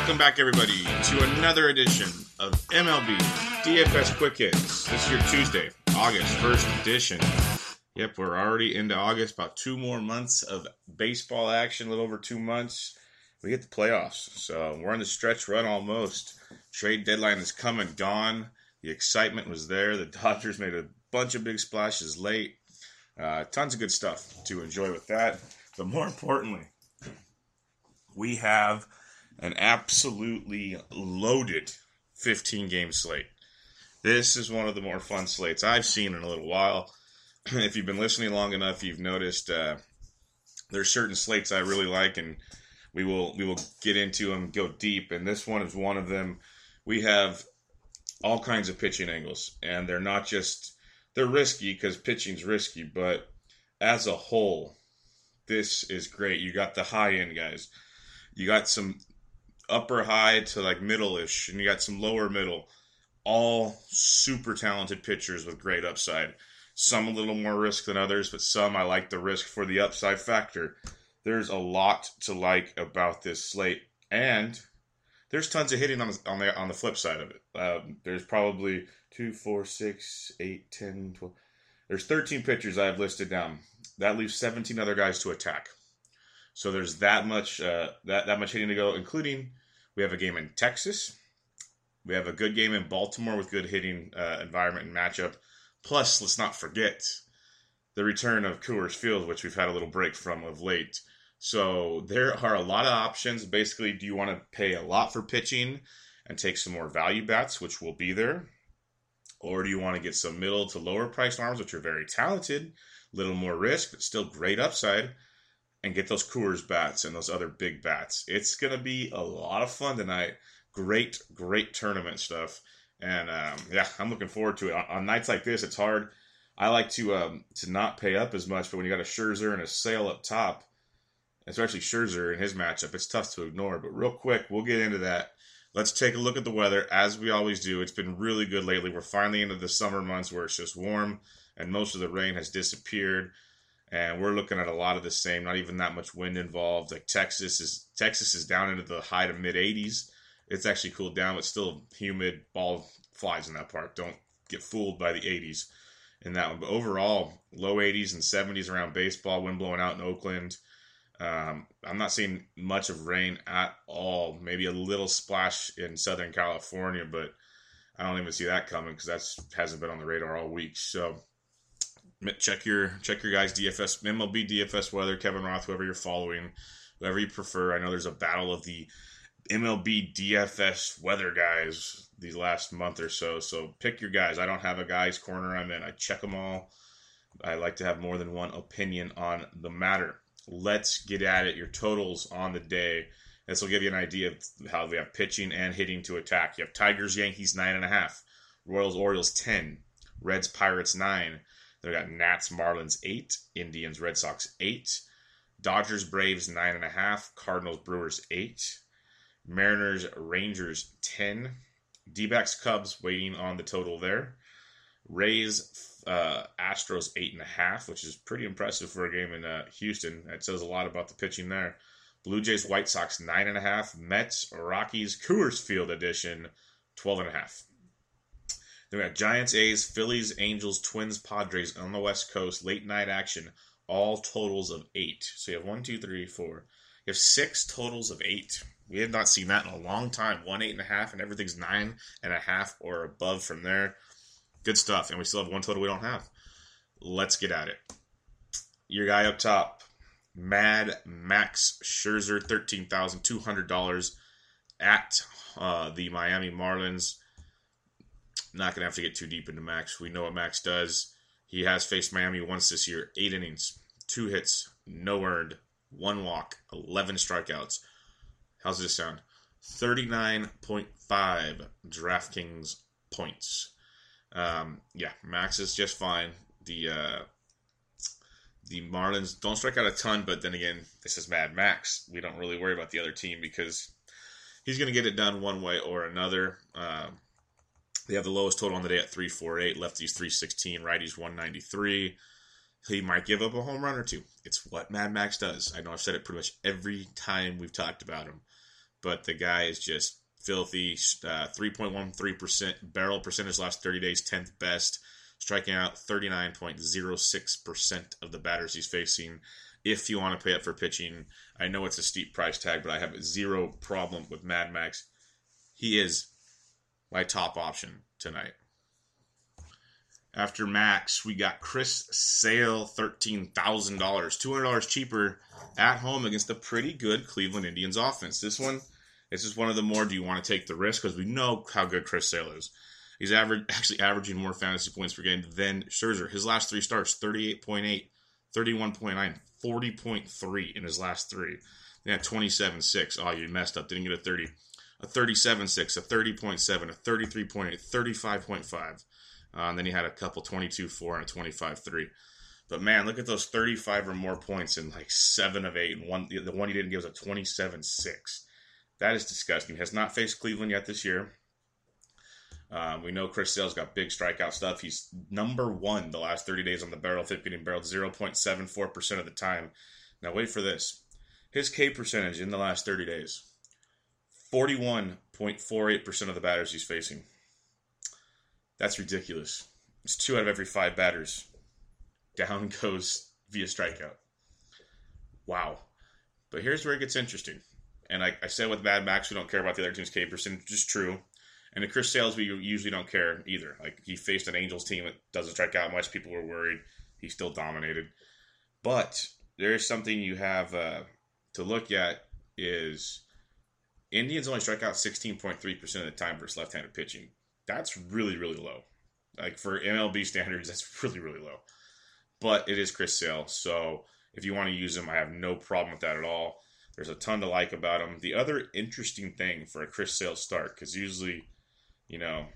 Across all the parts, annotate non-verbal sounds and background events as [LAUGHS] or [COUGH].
Welcome back, everybody, to another edition of MLB DFS Quick Hits. This is your Tuesday, August 1st edition. Yep, we're already into August, about two more months of baseball action, a little over two months. We get the playoffs, so we're on the stretch run almost. Trade deadline is come and gone. The excitement was there. The [LAUGHS] Dodgers made a bunch of big splashes late. Uh, tons of good stuff to enjoy with that. But more importantly, we have an absolutely loaded 15 game slate. This is one of the more fun slates I've seen in a little while. [CLEARS THROAT] if you've been listening long enough, you've noticed uh, there's certain slates I really like, and we will we will get into them, go deep. And this one is one of them. We have all kinds of pitching angles, and they're not just they're risky because pitching's risky, but as a whole, this is great. You got the high end guys. You got some upper high to like middle ish, and you got some lower middle. All super talented pitchers with great upside. Some a little more risk than others, but some I like the risk for the upside factor. There's a lot to like about this slate, and there's tons of hitting on the on the on the flip side of it. Um, there's probably two, four, six, eight, ten, twelve. There's 13 pitchers I have listed down. That leaves 17 other guys to attack. So there's that much uh, that that much hitting to go, including we have a game in Texas. We have a good game in Baltimore with good hitting uh, environment and matchup. Plus, let's not forget the return of Coors Field, which we've had a little break from of late. So there are a lot of options. Basically, do you want to pay a lot for pitching and take some more value bats, which will be there? Or do you want to get some middle to lower priced arms, which are very talented, little more risk, but still great upside? And get those Coors bats and those other big bats. It's going to be a lot of fun tonight. Great, great tournament stuff. And um, yeah, I'm looking forward to it. On, on, nights like this, it's hard. I like to um, to not pay up as much, but when you got a Scherzer and a Sale up top, especially Scherzer in his matchup, it's tough to ignore. But real quick, we'll get into that. Let's take a look at the weather as we always do. It's been really good lately. We're finally into the summer months where it's just warm and most of the rain has disappeared and we're looking at a lot of the same. Not even that much wind involved. Like Texas is Texas is down into the high to mid 80s. It's actually cooled down, but still humid. Ball flies in that park. Don't get fooled by the 80s in that one. But overall, low 80s and 70s around baseball. Wind blowing out in Oakland. Um, I'm not seeing much of rain at all. Maybe a little splash in Southern California, but I don't even see that coming because that hasn't been on the radar all week. So check your check your guys DFS MLB DFS weather Kevin Roth whoever you're following whoever you prefer. I know there's a battle of the MLB DFS weather guys these last month or so so pick your guys. I don't have a guys corner I'm in. I check them all. I like to have more than one opinion on the matter. Let's get at it. Your totals on the day. This will give you an idea of how we have pitching and hitting to attack. You have Tigers Yankees nine and a half. Royals Orioles 10 Reds Pirates 9 they got Nats, Marlins eight, Indians, Red Sox eight, Dodgers, Braves nine and a half, Cardinals, Brewers eight, Mariners, Rangers ten, D Cubs waiting on the total there. Rays uh, Astros eight and a half, which is pretty impressive for a game in uh, Houston. That says a lot about the pitching there. Blue Jays White Sox nine and a half. Mets Rockies Coors Field edition twelve and a half. Then we got Giants A's Phillies Angels Twins Padres on the West Coast late night action. All totals of eight. So you have one, two, three, four. You have six totals of eight. We have not seen that in a long time. One eight and a half, and everything's nine and a half or above from there. Good stuff. And we still have one total we don't have. Let's get at it. Your guy up top, Mad Max Scherzer, thirteen thousand two hundred dollars at uh, the Miami Marlins. Not gonna have to get too deep into Max. We know what Max does. He has faced Miami once this year, eight innings, two hits, no earned, one walk, eleven strikeouts. How's this sound? 39.5 DraftKings points. Um, yeah, Max is just fine. The uh, the Marlins don't strike out a ton, but then again, this is Mad Max. We don't really worry about the other team because he's going to get it done one way or another. Um, they have the lowest total on the day at 348, lefties 316, righties 193. He might give up a home run or two. It's what Mad Max does. I know I've said it pretty much every time we've talked about him but the guy is just filthy. Uh, 3.13% barrel percentage last 30 days, 10th best. Striking out 39.06% of the batters he's facing. If you want to pay up for pitching, I know it's a steep price tag, but I have zero problem with Mad Max. He is my top option tonight. After Max, we got Chris Sale, $13,000, $200 cheaper at home against the pretty good Cleveland Indians offense. This one, this is one of the more do you want to take the risk because we know how good Chris Sale is. He's average, actually averaging more fantasy points per game than Scherzer. His last three starts 38.8, 31.9, 40.3 in his last three. They had 27.6. Oh, you messed up. Didn't get a 30. A 37.6, a 30.7, a 33.8, 35.5. Uh, and then he had a couple 22 4 and a 25 3. But man, look at those 35 or more points in like seven of eight. And one, the one he didn't give was a 27 6. That is disgusting. He has not faced Cleveland yet this year. Uh, we know Chris Sale's got big strikeout stuff. He's number one the last 30 days on the barrel, FIP getting barreled 0.74% of the time. Now, wait for this. His K percentage in the last 30 days 41.48% of the batters he's facing. That's ridiculous. It's two out of every five batters. Down [LAUGHS] goes via strikeout. Wow. But here's where it gets interesting. And I, I said with Mad Max, we don't care about the other team's K percentage, which is true. And the Chris Sales, we usually don't care either. Like he faced an Angels team that doesn't strike out much. People were worried. He still dominated. But there is something you have uh, to look at is Indians only strike out 16.3% of the time versus left-handed pitching that's really really low. Like for MLB standards, that's [LAUGHS] really really low. But it is Chris Sale, so if you want to use him, I have no problem with that at all. There's a ton to like about him. The other interesting thing for a Chris Sale start, because usually, you know,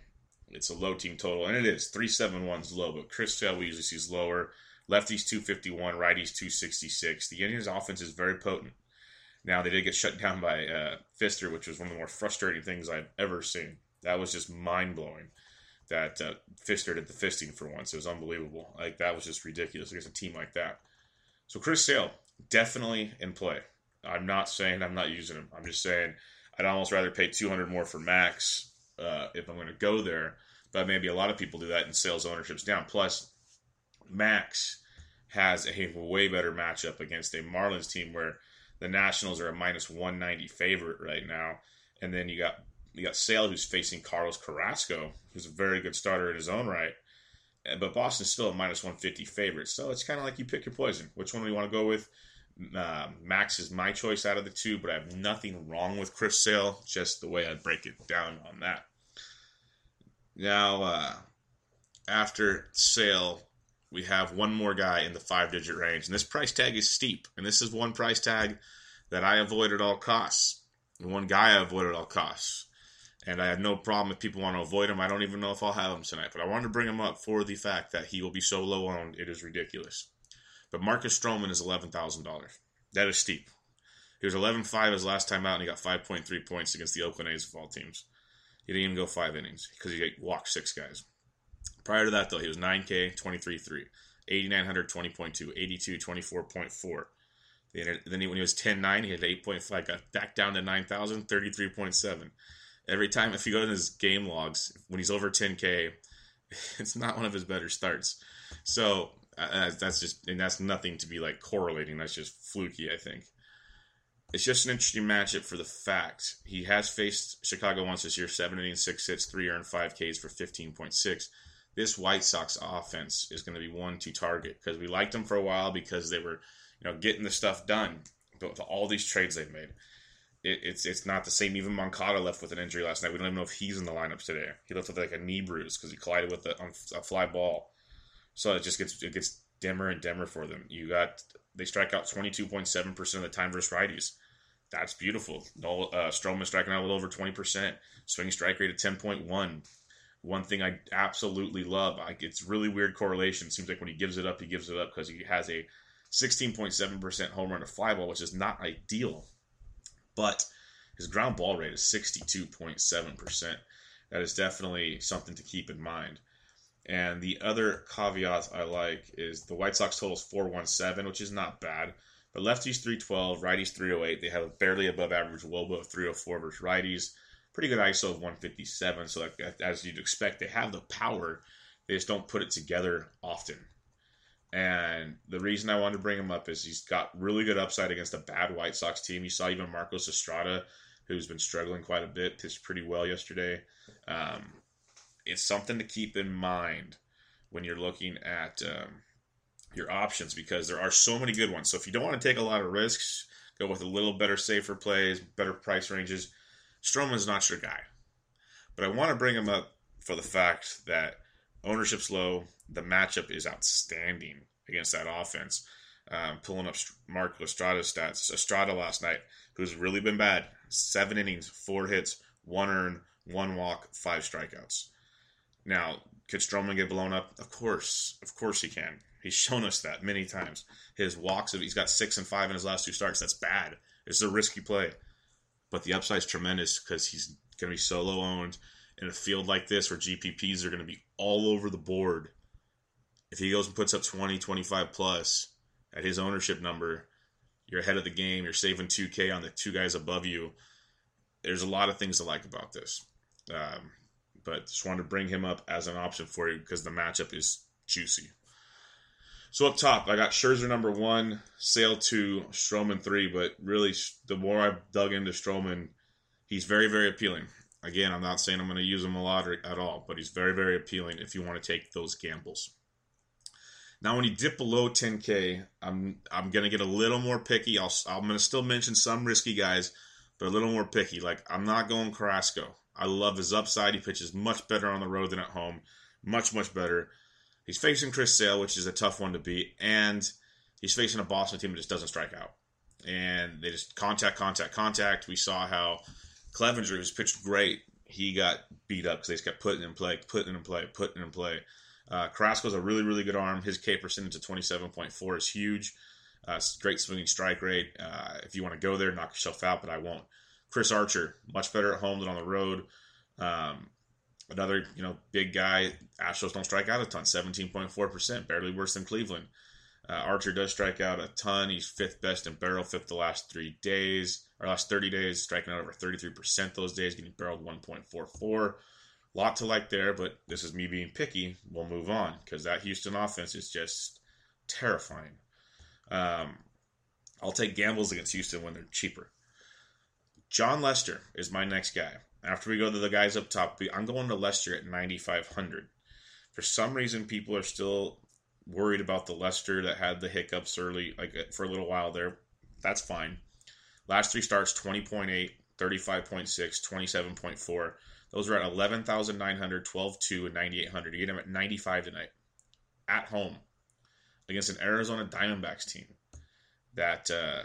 it's a low team total, and it is 371's low, but Chris Sale we usually see lower. Lefties 251, righties 266. The Indians' offense is very potent. Now they did get shut down by uh, Fister, which was one of the more frustrating things I've ever seen. That was just mind blowing. That uh, Fister did the fisting for once. It was unbelievable. Like that was just ridiculous against a team like that. So Chris Sale definitely in play. I'm not saying I'm not using him. I'm just saying I'd almost rather pay 200 more for Max uh, if I'm going to go there. But maybe a lot of people do that and Sale's ownership's down. Plus, Max has a way better matchup against a Marlins team where the Nationals are a minus 190 favorite right now. And then you got you got Sale who's facing Carlos Carrasco, who's a very good starter in his own right. But Boston's still a minus 150 favorite. So it's kind of like you pick your poison. Which one do you want to go with? Uh, Max is my choice out of the two, but I have nothing wrong with Chris Sale, just the way I break it down on that. Now, uh, after Sale, we have one more guy in the five digit range. And this price tag is steep. And this is one price tag that I avoid at all costs. One guy I avoid at all costs and I have no problem if people want to avoid him. I don't even know if I'll have him tonight, but I wanted to bring him up for the fact that he will be so low owned, it is ridiculous. But Marcus Stroman is eleven thousand dollars. That is steep. He was 11-5 his last time out, and he got 5.3 points against the Oakland A's of all teams. He didn't even go five innings because he walked six guys. Prior to that, though, he was 9K, 23 3, 8,900, 20.2, 82, 24.4. Then he, when he was 10 9, he had 8.5, got back down to 9,000, 33.7. Every time, if you go to his game logs, when he's over 10K, [LAUGHS] it's not one of his better starts. So uh, that's just, and that's nothing to be like correlating. That's just fluky, I think. It's just an interesting matchup for the fact he has faced Chicago once this year, seven innings, six hits, three earned, five Ks for 15.6 this White Sox offense is going to be one to target because we liked them for a while because they were, you know, getting the stuff done. But with all these trades they've made, it, it's it's not the same. Even Moncada left with an injury last night. We don't even know if he's in the lineup today. He left with like a knee bruise because he collided with a, a fly ball. So it just gets it gets dimmer and dimmer for them. You got they strike out twenty two point seven percent of the time versus righties. That's beautiful. No, uh, Stroman striking out a little over twenty percent. Swing strike rate of ten point one one thing I absolutely love. Like it's really weird correlation. It seems like when he gives it up, he gives it up because he has a 16.7% home run to fly ball, which is not ideal. But his ground ball rate is 62.7%. That is definitely something to keep in mind. And the other caveat I like is the White Sox totals 417, which is not bad. But lefties 312, righties 308. They have a barely above average Woba of 304 versus righties pretty good ISO of 157. So, like, as you'd expect, they have the power. They just don't put it together often. And the reason I wanted to bring him up is he's got really good upside against a bad White Sox team. You saw even Marcos Estrada, who's been struggling quite a bit, pitched pretty well yesterday. Um, it's something to keep in mind when you're looking at um, your options because there are so many good ones. So if you don't want to take a lot of risks, go with a little better, safer plays, better price ranges Stroman's not your guy. But I want to bring him up for the fact that ownership's low. The matchup is outstanding against that offense. Um, pulling up Mark Estrada's stats. Estrada last night, who's really been bad. Seven innings, four hits, one earned, one walk, five strikeouts. Now, could Stroman get blown up? Of course. Of course he can. He's shown us that many times. His walks, of he's got six and five in his last two starts. That's bad. It's a risky play but the upside is tremendous because he's going to be solo owned in a field like this where GPPs are going to be all over the board. If he goes and puts up 20, 25 plus at his ownership number, you're ahead of the game. You're saving 2K on the two guys above you. There's a lot of things to like about this. Um, but just wanted to bring him up as an option for you because the matchup is juicy. So up top, I got Scherzer number one, Sale two, Stroman three. But really, the more I've dug into Stroman, he's very, very appealing. Again, I'm not saying I'm going to use him a lot at all, but he's very, very appealing if you want to take those gambles. Now, when you dip below 10K, I'm I'm going to get a little more picky. I'll, I'm going to still mention some risky guys, but a little more picky. Like I'm not going Carrasco. I love his upside. He pitches much better on the road than at home. Much, much better. He's facing Chris Sale, which is a tough one to beat, and he's facing a Boston team that just doesn't strike out. And they just contact, contact, contact. We saw how Clevinger, who's pitched great, he got beat up because they just kept putting in play, putting in play, putting in play. Uh, Carrasco's a really, really good arm. His K percentage of 27.4 is huge. Uh, great swinging strike rate. Uh, if you want to go there, knock yourself out, but I won't. Chris Archer, much better at home than on the road. Um, Another, you know, big guy. Astros don't strike out a ton, 17.4%, barely worse than Cleveland. Uh, Archer does strike out a ton. He's fifth best in barrel, fifth the last three days, or last 30 days, striking out over 33% those days, getting barreled 1.44. Lot to like there, but this is me being picky. We'll move on because that Houston offense is just terrifying. Um, I'll take gambles against Houston when they're cheaper. Jon Lester is my next guy. After we go to the guys up top, I'm going to Lester at 9,500. For some reason, people are still worried about the Lester that had the hiccups early, like uh, for a little while there. That's fine. Last three starts 20.8, 35.6, 27.4. Those are at 11,900, 12.2, and 9,800. You get them at 95 tonight at home against an Arizona Diamondbacks team that, uh,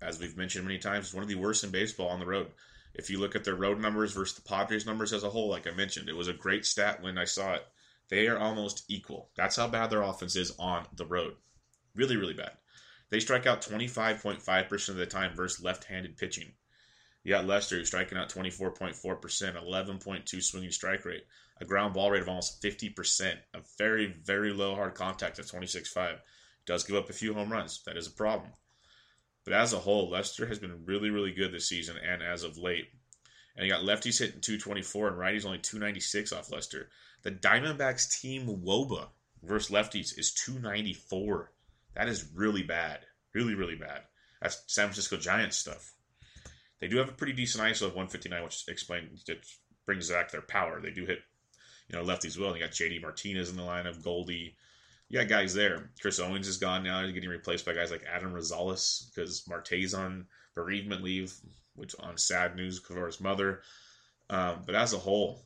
as we've mentioned many times, is one of the worst in baseball on the road. If you look at their road numbers versus the Padres numbers as a whole, like I mentioned, it was a great stat when I saw it. They are almost equal. That's how bad their offense is on the road. Really, really bad. They strike out 25.5% of the time versus left handed pitching. You got Lester who's striking out 24.4%, 11.2 swinging strike rate, a ground ball rate of almost 50%, a very, very low hard contact at 26.5. Does give up a few home runs. That is a problem. But as a whole, Lester has been really, really good this season and as of late. And you got lefties hitting 224 and righties only 296 off Lester. The Diamondbacks team Woba versus lefties is 294. That is really bad. Really, really bad. That's San Francisco Giants stuff. They do have a pretty decent ISO of 159, which explains it brings back their power. They do hit, you know, lefties well. You got JD Martinez in the lineup, Goldie. You got guys there. Chris Owings is gone now. He's getting replaced by guys like Adam Rosales because Marte's on bereavement leave, which on sad news for his mother. Um, but as a whole,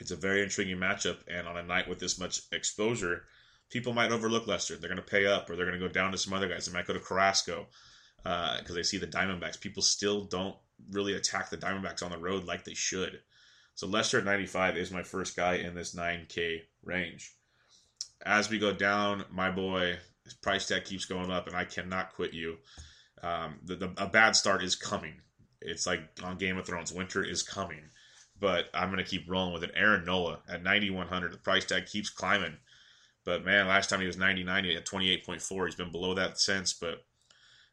it's a very intriguing matchup. And on a night with this much exposure, people might overlook Lester. They're going to pay up, or they're going to go down to some other guys. They might go to Carrasco because uh, they see the Diamondbacks. People still don't really attack the Diamondbacks on the road like they should. So Lester at 95 is my first guy in this 9K range. As we go down, my boy, his price tag keeps going up, and I cannot quit you. Um, the, the, a bad start is coming. It's like on Game of Thrones, winter is coming. But I'm going to keep rolling with it. Aaron Nola at 9,100. The price tag keeps climbing. But man, last time he was 99, at 28.4. He's been below that since, but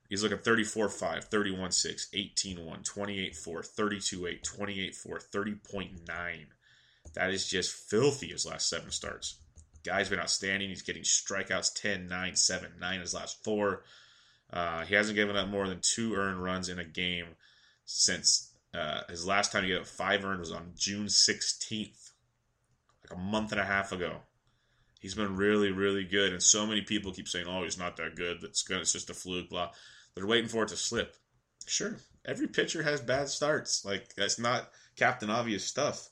he's looking 34 5, 31 6, 18 1, 28 4, 32 8, 28 4, 30.9. That is just filthy his last seven starts. Guy's been outstanding. He's getting strikeouts 10, 9, 7, 9 his last four. Uh, he hasn't given up more than two earned runs in a game since uh, his last time he got five earned was on June 16th, like a month and a half ago. He's been really, really good, and so many people keep saying, "Oh, he's not that good. That's good. It's just a fluke." Blah. They're waiting for it to slip. Sure, every pitcher has bad starts. Like that's not Captain Obvious stuff.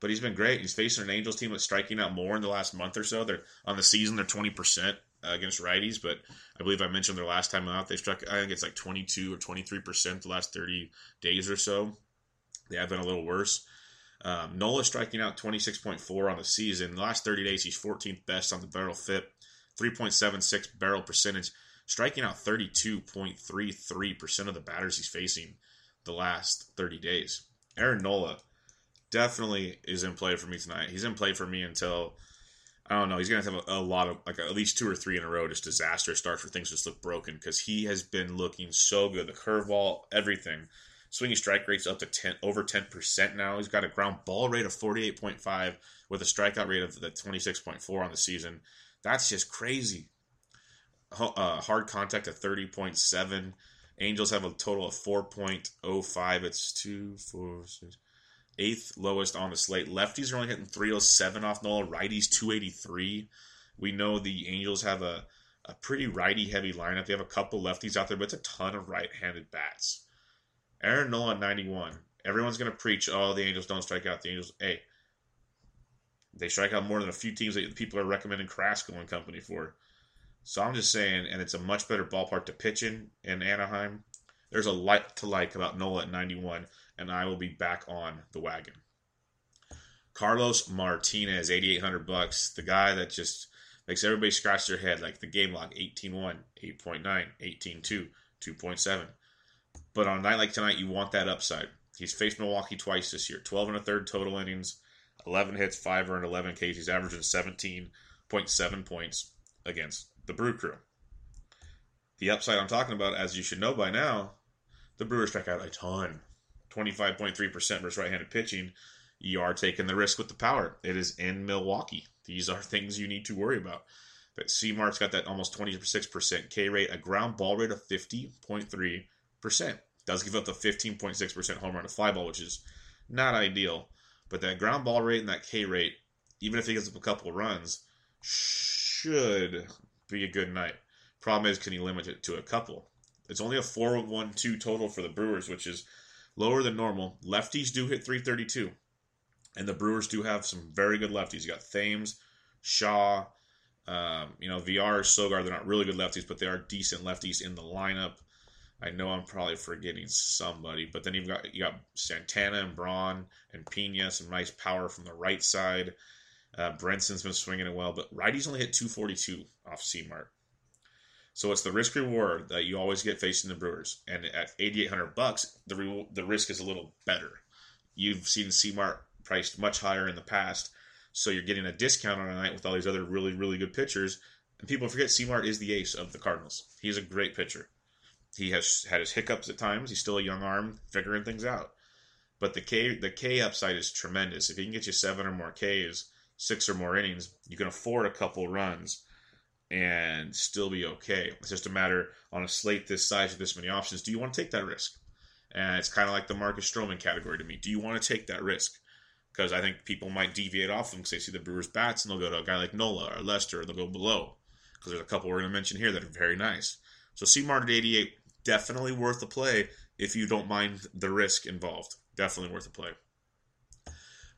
But he's been great. He's facing an Angels team that's striking out more in the last month or so. They're on the season. They're twenty percent against righties, but I believe I mentioned their last time out they struck. I think it's like twenty two or twenty three percent the last thirty days or so. They have been a little worse. Um, Nola striking out 26.4 on the season. The last 30 days, he's 14th best on the barrel FIP, 3.76 barrel percentage, striking out 32.33% of the batters he's facing the last 30 days. Aaron Nola definitely is in play for me tonight. He's in play for me until I don't know. He's gonna have a, a lot of like at least two or three in a row, just disaster starts where things just look broken because he has been looking so good. The curveball, everything. Swinging strike rate's up to 10 over 10% now. He's got a ground ball rate of 48.5 with a strikeout rate of the 26.4 on the season. That's just crazy. Uh, hard contact at 30.7. Angels have a total of 4.05. It's two, four, six, eighth lowest on the slate. Lefties are only hitting 307 off Nola. Righties 283. We know the Angels have a, a pretty righty heavy lineup. They have a couple lefties out there, but it's a ton of right handed bats. Aaron Nola 91. Everyone's going to preach, oh, the Angels don't strike out. The Angels, hey, they strike out more than a few teams that people are recommending Carrasco and company for. So I'm just saying, and it's a much better ballpark to pitch in in Anaheim. There's a lot to like about Nola at 91, and I will be back on the wagon. Carlos Martinez, 8,800 bucks. The guy that just makes everybody scratch their head, like the game log 18-1, 8.9, 18-2, 2.7. But on a night like tonight, you want that upside. He's faced Milwaukee twice this year 12 and a third total innings, 11 hits, 5 earned, 11 Ks. He's averaging 17.7 points against the Brew Crew. The upside I'm talking about, as you should know by now, the Brewers strike out a ton 25.3% versus right handed pitching. You are taking the risk with the power. It is in Milwaukee. These are things you need to worry about. But C-Mart's got that almost 26% K rate, a ground ball rate of 50.3 percent. Does give up the 15.6% home run to fly ball, which is not ideal. But that ground ball rate and that K rate, even if he gets up a couple runs, should be a good night. Problem is, can he limit it to a couple? It's only a 4 1 2 total for the Brewers, which is lower than normal. Lefties do hit 332, and the Brewers do have some very good lefties. You got Thames, Shaw, um, you know, VR, Sogard. They're not really good lefties, but they are decent lefties in the lineup. I know I'm probably forgetting somebody, but then you've got you got Santana and Braun and Pena, some nice power from the right side. Uh, Brinson's been swinging it well, but righties only hit 242 off C-Mart. So it's the risk reward that you always get facing the Brewers, and at 8,800 bucks, the re- the risk is a little better. You've seen C-Mart priced much higher in the past, so you're getting a discount on a night with all these other really really good pitchers. And people forget C-Mart is the ace of the Cardinals. He's a great pitcher. He has had his hiccups at times. He's still a young arm, figuring things out. But the K the K upside is tremendous. If he can get you seven or more Ks, six or more innings, you can afford a couple runs and still be okay. It's just a matter on a slate this size with this many options. Do you want to take that risk? And it's kind of like the Marcus Stroman category to me. Do you want to take that risk? Because I think people might deviate off them because they see the Brewers bats and they'll go to a guy like Nola or Lester. and they'll go below because there's a couple we're going to mention here that are very nice. So C-Mart at 88 definitely worth the play if you don't mind the risk involved. Definitely worth the play.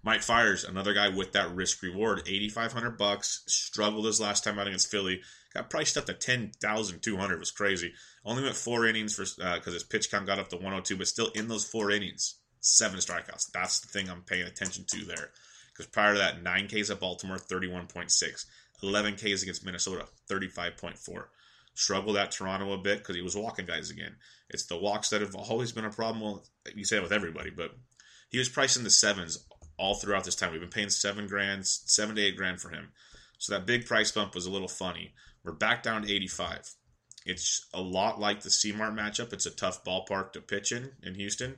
Mike Fiers, another guy with that risk reward, eighty five hundred bucks. Struggled his last time out against Philly. Got priced up to ten thousand two hundred. Was crazy. Only went four innings for because uh, his pitch count got up to one hundred two, but still in those four innings, seven strikeouts. That's the thing I'm paying attention to there. Because prior to that, nine Ks at Baltimore, thirty one point six. 11 Ks against Minnesota, 35.4. Struggled at Toronto a bit because he was walking guys again. It's the walks that have always been a problem. Well, you say it with everybody, but he was priced in the sevens all throughout this time. We've been paying seven grand, seven to eight grand for him. So that big price bump was a little funny. We're back down to 85. It's a lot like the C-Mart matchup. It's a tough ballpark to pitch in in Houston,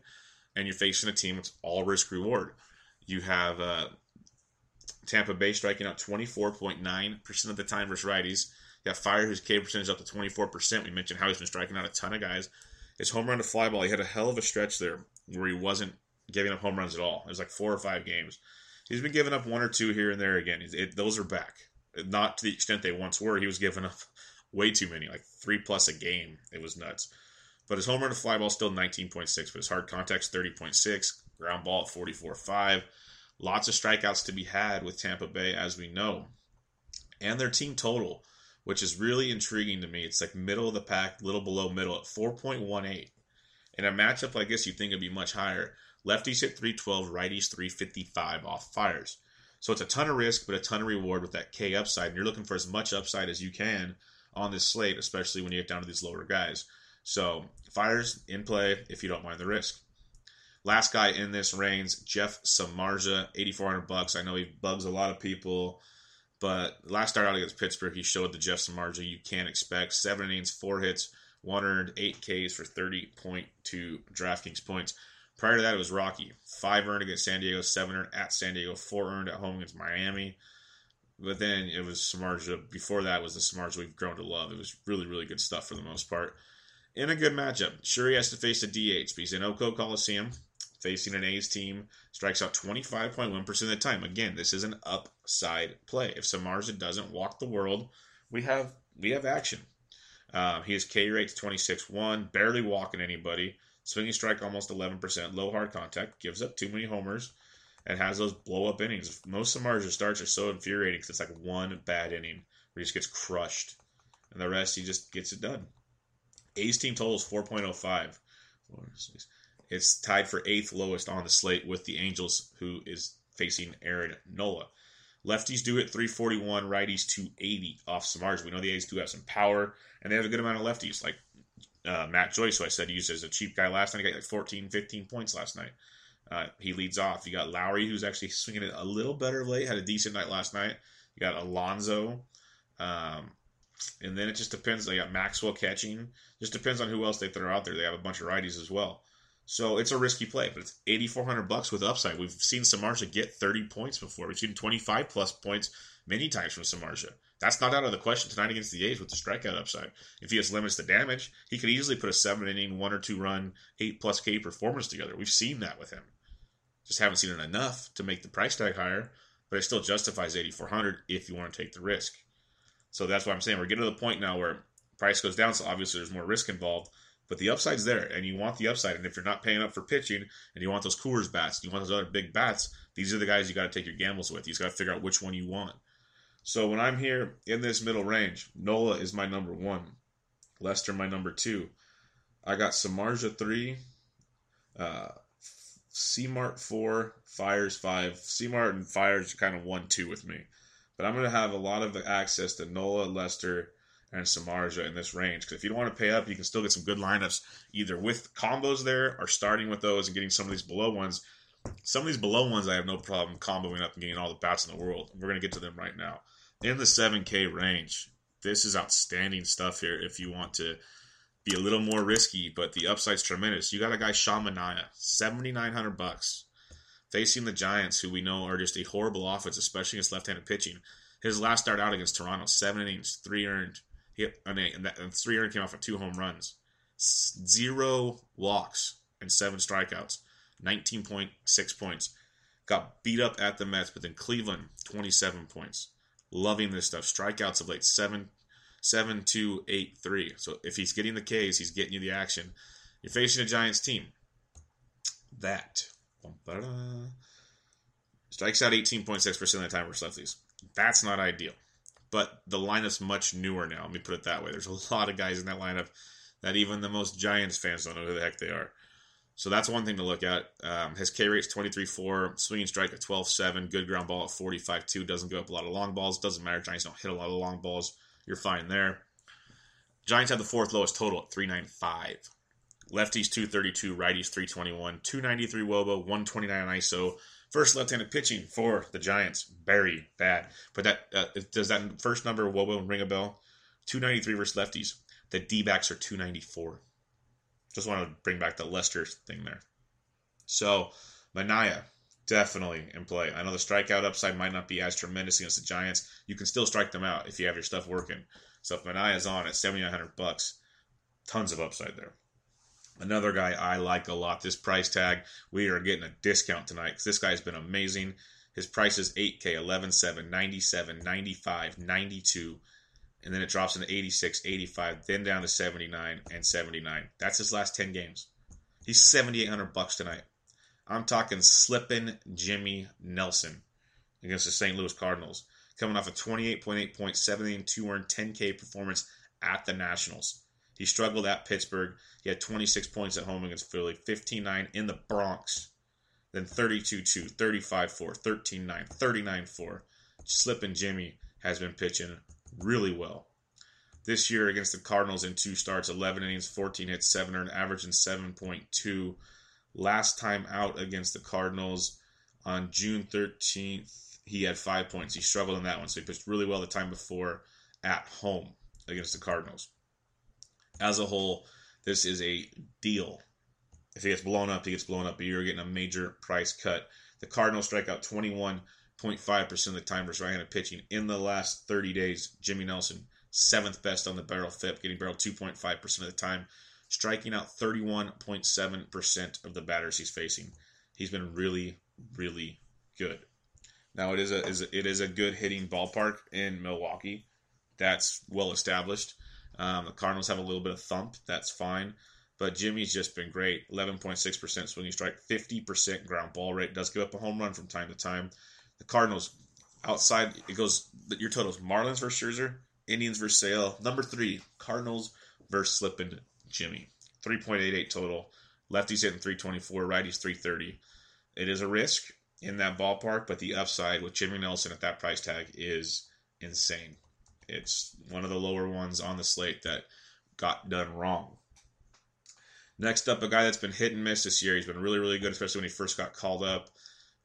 and you're facing a team that's all risk reward. You have uh, Tampa Bay striking out 24.9% of the time versus righties. You have Fire, whose K percentage up to 24%. We mentioned how he's been striking out a ton of guys. His home run to fly ball, he had a hell of a stretch there where he wasn't giving up home runs at all. It was like four or five games. He's been giving up one or two here and there again. It, those are back. Not to the extent they once were. He was giving up [LAUGHS] way too many, like three plus a game. It was nuts. But his home run to fly ball still 19.6, but his hard contacts 30.6, ground ball at 44.5. Lots of strikeouts to be had with Tampa Bay, as we know. And their team total, which is really intriguing to me. It's like middle of the pack, little below middle at 4.18. In a matchup like this, you think it'd be much higher. Lefties hit 312, righties 355 off Fiers. So it's a ton of risk, but a ton of reward with that K upside. And you're looking for as much upside as you can on this slate, especially when you get down to these lower guys. So Fiers in play if you don't mind the risk. Last guy in this range, Jeff Samardzija, 8400 bucks. I know he bugs a lot of people, but last start out against Pittsburgh, he showed the Jeff Samardzija you can't expect. Seven innings, four hits, one earned, eight Ks for 30.2 DraftKings points. Prior to that, it was Rocky. Five earned against San Diego, seven earned at San Diego, four earned at home against Miami. But then it was Samardzija. Before that was the Samardzija we've grown to love. It was really, really good stuff for the most part. In a good matchup. Sure, he has to face a DH, but he's in O.co Coliseum, facing an A's team. Strikes out 25.1% of the time. Again, this is an upside play. If Samardzija doesn't walk the world, we have we have action. Uh, he has K rates 26-1, barely walking anybody. Swinging strike almost 11%. Low hard contact. Gives up too many homers. And has those blow up innings. Most Samardzija starts are so infuriating because it's like one bad inning where he just gets crushed. And the rest, he just gets it done. A's team total is 4.05. It's tied for eighth lowest on the slate with the Angels, who is facing Aaron Nola. Lefties do it 341, righties 280 off Samardzija. We know the A's do have some power, and they have a good amount of lefties. Like uh, Matt Joyce, who I said used as a cheap guy last night. He got like 14, 15 points last night. Uh, he leads off. You got Lowrie, who's actually swinging it a little better late. Had a decent night last night. You got Alonso. Um, and then it just depends. They got Maxwell catching. Just depends on who else they throw out there. They have a bunch of righties as well. So it's a risky play, but it's 8400 bucks with upside. We've seen Samardzija get 30 points before. We've seen 25 plus points many times from Samardzija. That's not out of the question tonight against the A's with the strikeout upside. If he has limits to damage, he could easily put a seven inning, one or two run, eight plus K performance together. We've seen that with him. Just haven't seen it enough to make the price tag higher, but it still justifies 8400 if you want to take the risk. So that's why I'm saying we're getting to the point now where price goes down, so obviously there's more risk involved. But the upside's there, and you want the upside. And if you're not paying up for pitching, and you want those Coors bats, you want those other big bats, these are the guys you got to take your gambles with. You got to figure out which one you want. So when I'm here in this middle range, Nola is my number one, Lester my number two. I got Samardzija three, uh, C-Mart four, Fiers five. C-Mart and Fiers kind of one two with me, but I'm gonna have a lot of access to Nola, Lester, and Samardzija in this range. Because if you don't want to pay up, you can still get some good lineups either with combos there or starting with those and getting some of these below ones. Some of these below ones I have no problem comboing up and getting all the bats in the world. We're going to get to them right now. In the 7K range, this is outstanding stuff here if you want to be a little more risky, but the upside's tremendous. You got a guy, Sean Manaea, 7900 bucks facing the Giants, who we know are just a horrible offense, especially against left-handed pitching. His last start out against Toronto, seven innings, three earned, he and, that, and three earned came off of two home runs, zero walks and seven strikeouts, 19.6 points. Got beat up at the Mets, but then Cleveland, 27 points. Loving this stuff. Strikeouts of late, seven, seven, two, eight, three. So if he's getting the Ks, he's getting you the action. You're facing a Giants team. That strikes out 18.6% of the time versus lefties. That's not ideal. But the lineup's much newer now. Let me put it that way. There's a lot of guys in that lineup that even the most Giants fans don't know who the heck they are. So that's one thing to look at. Um, his K rate's 23-4, swinging strike at 12-7, good ground ball at 45-2, doesn't go up a lot of long balls. Doesn't matter. Giants don't hit a lot of long balls. You're fine there. Giants have the fourth lowest total at 395. Lefties 232, righties 321, 293 Woba, 129 ISO. First left-handed pitching for the Giants, very bad. But that uh, does that first number Woba ring a bell? 293 versus lefties. The D-backs are 294. Just want to bring back the Lester thing there. So Manaea definitely in play. I know the strikeout upside might not be as tremendous against the Giants. You can still strike them out if you have your stuff working. So if Manaea's on at 7900 bucks, tons of upside there. Another guy I like a lot. This price tag, we are getting a discount tonight because this guy's been amazing. His price is 8K, 11, 7, 97, 95, 92, and then it drops into 86, 85, then down to 79 and 79. That's his last 10 games. He's 7,800 bucks tonight. I'm talking slipping Jimmy Nelson against the St. Louis Cardinals, coming off a 28.8 point, 70 2 earned 10K performance at the Nationals. He struggled at Pittsburgh. He had 26 points at home against Philly, 15 9 in the Bronx, then 32 2, 35 4, 13 9, 39 4. Slipping Jimmy has been pitching really well. This year against the Cardinals in two starts, 11 innings, 14 hits, 7 earned, averaging 7.2. Last time out against the Cardinals on June 13th, he had five points. He struggled in that one, so he pitched really well the time before at home against the Cardinals as a whole, this is a deal. If he gets blown up, he gets blown up, but you're getting a major price cut. The Cardinals strike out 21.5% of the time versus right-handed pitching in the last 30 days. Jimmy Nelson, seventh best on the barrel FIP, getting barreled 2.5% of the time, striking out 31.7% of the batters he's facing. He's been really, really good. Now it is a, is a it is a good hitting ballpark in Milwaukee. That's well established. Um, the Cardinals have a little bit of thump. That's fine. But Jimmy's just been great. 11.6% swinging strike, 50% ground ball rate. Does give up a home run from time to time. The Cardinals, outside, it goes, your totals Marlins versus Scherzer, Indians versus Sale. Number three, Cardinals versus Slippin' Jimmy. 3.88 total. Lefties hitting 324, righties 330. It is a risk in that ballpark, but the upside with Jimmy Nelson at that price tag is insane. It's one of the lower ones on the slate that got done wrong. Next up, a guy that's been hit and miss this year. He's been really, really good, especially when he first got called up.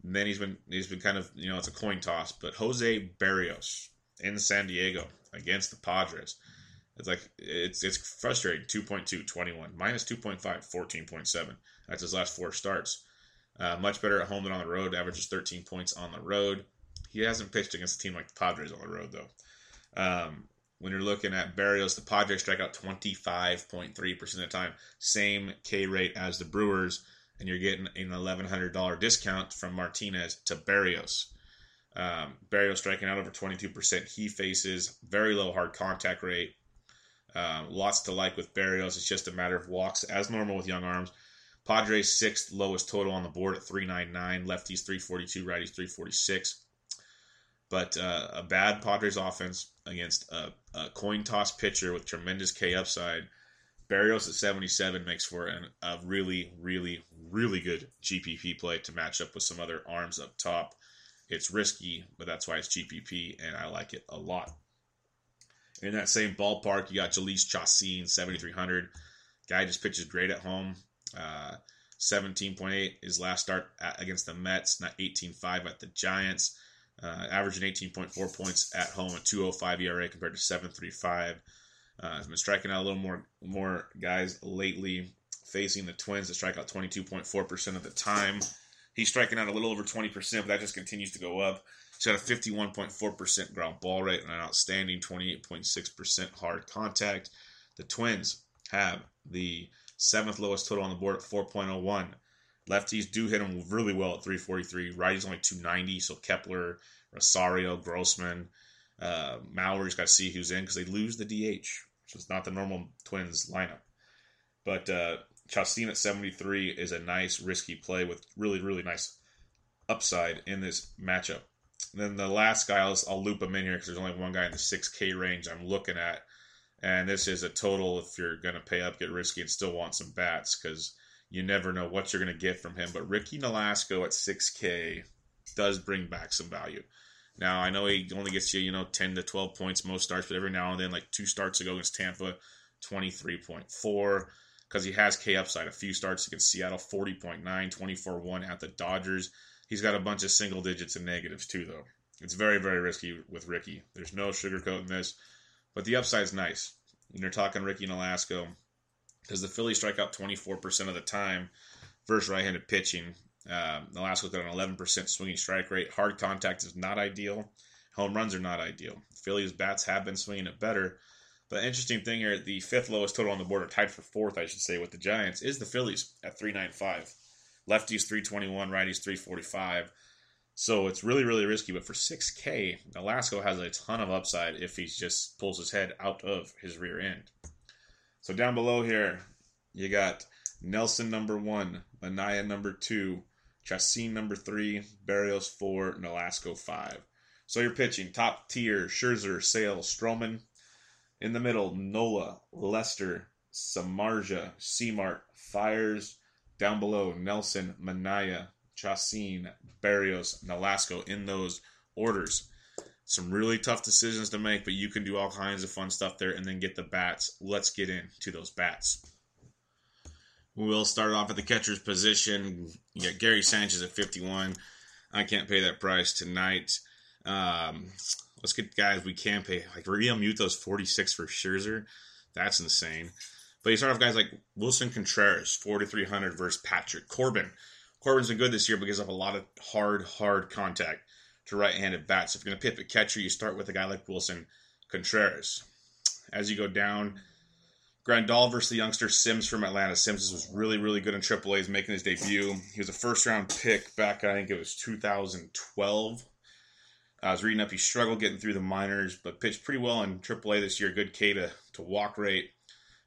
And then he's been he's been kind of you know it's a coin toss. But Jose Berrios in San Diego against the Padres. It's like it's it's frustrating. 2.2, 21, minus 2.5, 14.7. That's his last four starts. Uh, much better at home than on the road. Averages 13 points on the road. He hasn't pitched against a team like the Padres on the road though. Um, when you're looking at Berrios, the Padres strike out 25.3% of the time, same K rate as the Brewers, and you're getting an $1,100 discount from Martinez to Berrios. Um, Berrios striking out over 22%. He faces very low hard contact rate. Um, lots to like with Berrios. It's just a matter of walks, as normal with young arms. Padres sixth lowest total on the board at 399. Lefties 342, righties 346. But uh, a bad Padres offense against a, a, coin toss pitcher with tremendous K upside. Berrios at 77 makes for an, a really, really, really good GPP play to match up with some other arms up top. It's risky, but that's why it's GPP, and I like it a lot. In that same ballpark, you got Jhoulys Chacin, 7,300. Guy just pitches great at home. Uh, 17.8 his last start at, against the Mets, not 18.5 at the Giants. Uh, averaging 18.4 points at home, a 2.05 ERA compared to 7.35. Uh, has been striking out a little more more guys lately, facing the Twins that strike out 22.4% of the time. He's striking out a little over 20%, but that just continues to go up. He's got a 51.4% ground ball rate and an outstanding 28.6% hard contact. The Twins have the seventh lowest total on the board at 4.01. Lefties do hit him really well at 343. Righties only 290. So Kepler, Rosario, Grossman, uh, Maury's got to see who's in because they lose the DH. So it's not the normal Twins lineup. But uh, Chacin at 73 is a nice, risky play with really, really nice upside in this matchup. then the last guy, I'll, I'll loop him in here because there's only one guy in the 6K range I'm looking at. And this is a total if you're going to pay up, get risky, and still want some bats because you never know what you're going to get from him. But Ricky Nolasco at 6K does bring back some value. Now, I know he only gets you, you know, 10 to 12 points most starts, but every now and then, like two starts ago against Tampa, 23.4 because he has K upside. A few starts against Seattle, 40.9, 24 1 at the Dodgers. He's got a bunch of single digits and negatives too, though. It's very, very risky with Ricky. There's no sugarcoating this, but the upside's nice. And you're talking Ricky Nolasco because the Phillies strike out 24% of the time versus right handed pitching. Uh, Nolasco's got an 11% swinging strike rate. Hard contact is not ideal. Home runs are not ideal. Phillies bats have been swinging it better, but interesting thing here, the fifth lowest total on the board, or tied for fourth, I should say, with the Giants, is the Phillies at 395. Lefties 321, righties 345. So it's really, really risky. But for 6K, Nolasco has a ton of upside if he just pulls his head out of his rear end. So down below here, you got Nelson number one, Manaea number two, Chacin number three, Berrios four, Nolasco five. So you're pitching top tier Scherzer, Sale, Stroman, in the middle, Nola, Lester, Samardzija, C-Mart, Fiers. Down below, Nelson, Manaea, Chacin, Berrios, Nolasco in those orders. Some really tough decisions to make, but you can do all kinds of fun stuff there and then get the bats. Let's get into those bats. We'll start off at the catcher's position. You got Gary Sanchez at 51. I can't pay that price tonight. Um, Let's get guys we can pay. Like Realmuto's 46 for Scherzer. That's insane. But you start off guys like Willson Contreras, 4,300 versus Patrick Corbin. Corbin's been good this year gives up a lot of hard, hard contact to right-handed bats. So If you're going to pick a catcher, you start with a guy like Willson Contreras. As you go down, Grandal versus the youngster Sims from Atlanta. Sims was really, really good in AAA. He's making his debut. He was a first-round pick back, I think it was 2012 I was reading up he struggled getting through the minors, but pitched pretty well in AAA this year. Good K to, to walk rate.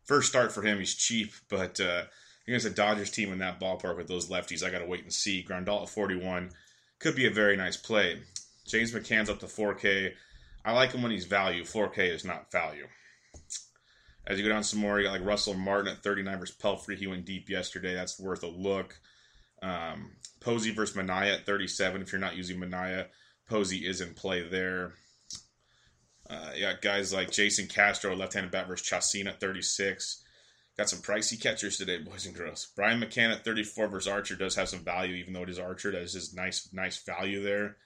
First start for him, he's cheap, but uh, against a Dodgers team in that ballpark with those lefties, I got to wait and see. Grandal at 41 could be a very nice play. James McCann's up to 4K. I like him when he's value. 4K is not value. As you go down some more, you got like Russell Martin at 39 versus Pelfrey. He went deep yesterday. That's worth a look. Um, Posey versus Manaea at 37 if you're not using Manaea. Posey is in play there. Uh, yeah, guys like Jason Castro, left-handed bat versus Chacin at 36. Got some pricey catchers today, [LAUGHS] boys and girls. Brian McCann at 34 versus Archer does have some value, even though it is Archer. That is just nice, nice value there.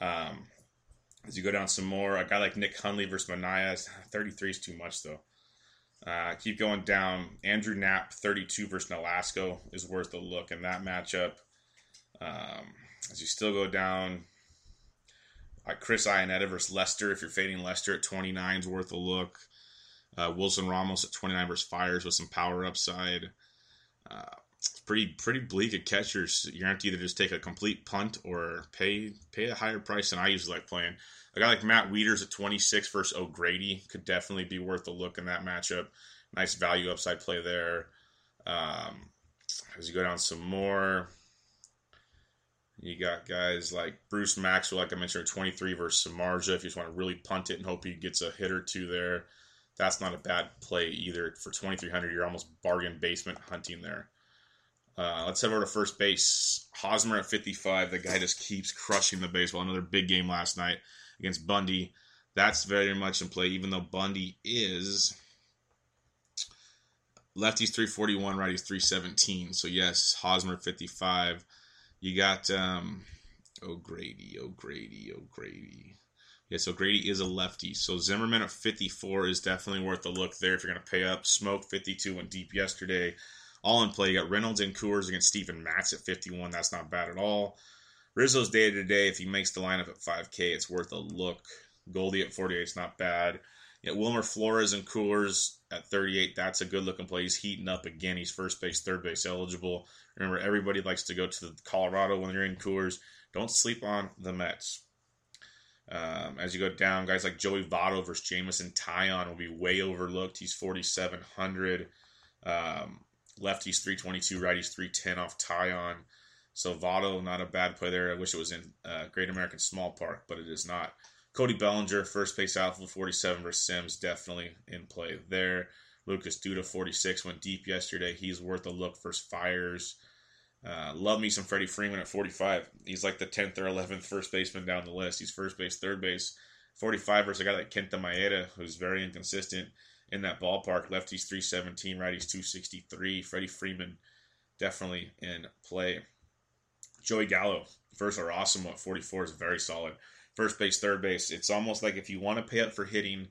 Um, as you go down some more, a guy like Nick Hundley versus Manaea, [SIGHS] 33 is too much though. Uh, keep going down. Andrew Knapp, 32 versus Nolasco is worth a look in that matchup. Um, as you still go down, like Chris Iannetta versus Lester. If you're fading Lester at 29 is worth a look. Uh, Wilson Ramos at 29 versus Fiers with some power upside. Uh, it's pretty pretty bleak at catchers. You're gonna either just take a complete punt or pay pay a higher price than I usually like playing. A guy like Matt Wieters at 26 versus O'Grady could definitely be worth a look in that matchup. Nice value upside play there. Um, as you go down some more, you got guys like Bruce Maxwell, like I mentioned, 23 versus Samardzija. If you just want to really punt it and hope he gets a hit or two there, that's not a bad play either. For 2,300, you're almost bargain basement hunting there. Uh, let's head over to first base. Hosmer at 55. The guy just keeps crushing the baseball. Another big game last night against Bundy. that's very much in play, even though Bundy is lefties 341, righties 317. So, yes, Hosmer 55. You got um, O'Grady, O'Grady, O'Grady. Yeah, so Grady is a lefty. So Zimmerman at 54 is definitely worth a look there if you're going to pay up. Smoak 52 went deep yesterday. All in play. You got Reynolds and Coors against Steven Matz at 51. That's not bad at all. Rizzo's day to day. If he makes the lineup at 5K, it's worth a look. Goldie at 48 is not bad. Yeah, Wilmer Flores and Coors at 38. That's a good looking play. He's heating up again. He's first base, third base eligible. Remember, everybody likes to go to Colorado when they're in Coors. Don't sleep on the Mets. Um, as you go down, guys like Joey Votto versus Jameson Taillon will be way overlooked. He's 4,700. Um, lefties 322, righties 310 off Taillon. So Votto, not a bad play there. I wish it was in uh, Great American Small Park, but it is not. Cody Bellinger, first base outfield 47 versus Sims, definitely in play there. Lucas Duda, 46, went deep yesterday. He's worth a look versus Fiers. Uh, love me some Freddie Freeman at 45. He's like the 10th or 11th first baseman down the list. He's first base, third base. 45 versus a guy like Kenta Maeda, who's very inconsistent in that ballpark. Lefties 317, righties 263. Freddie Freeman definitely in play. Joey Gallo, first or awesome at 44 is very solid. First base, third base. It's almost like if you want to pay up for hitting,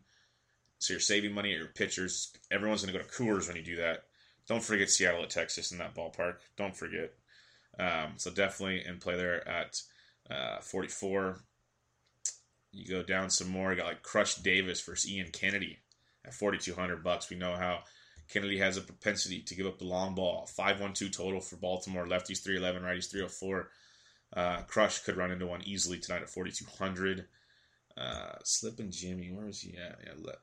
so you're saving money at your pitchers, everyone's going to go to Coors when you do that. Don't forget Seattle at Texas in that ballpark. Don't forget. Um, so definitely in play there at uh, 44. You go down some more. You got like Crush Davis versus Ian Kennedy at 4,200 bucks. We know how Kennedy has a propensity to give up the long ball. 5-1-2 total for Baltimore. Lefties 311, righties 304. Uh, Crush could run into one easily tonight at 4,200. Uh, Slippin' Jimmy, where is he at? Yeah, le-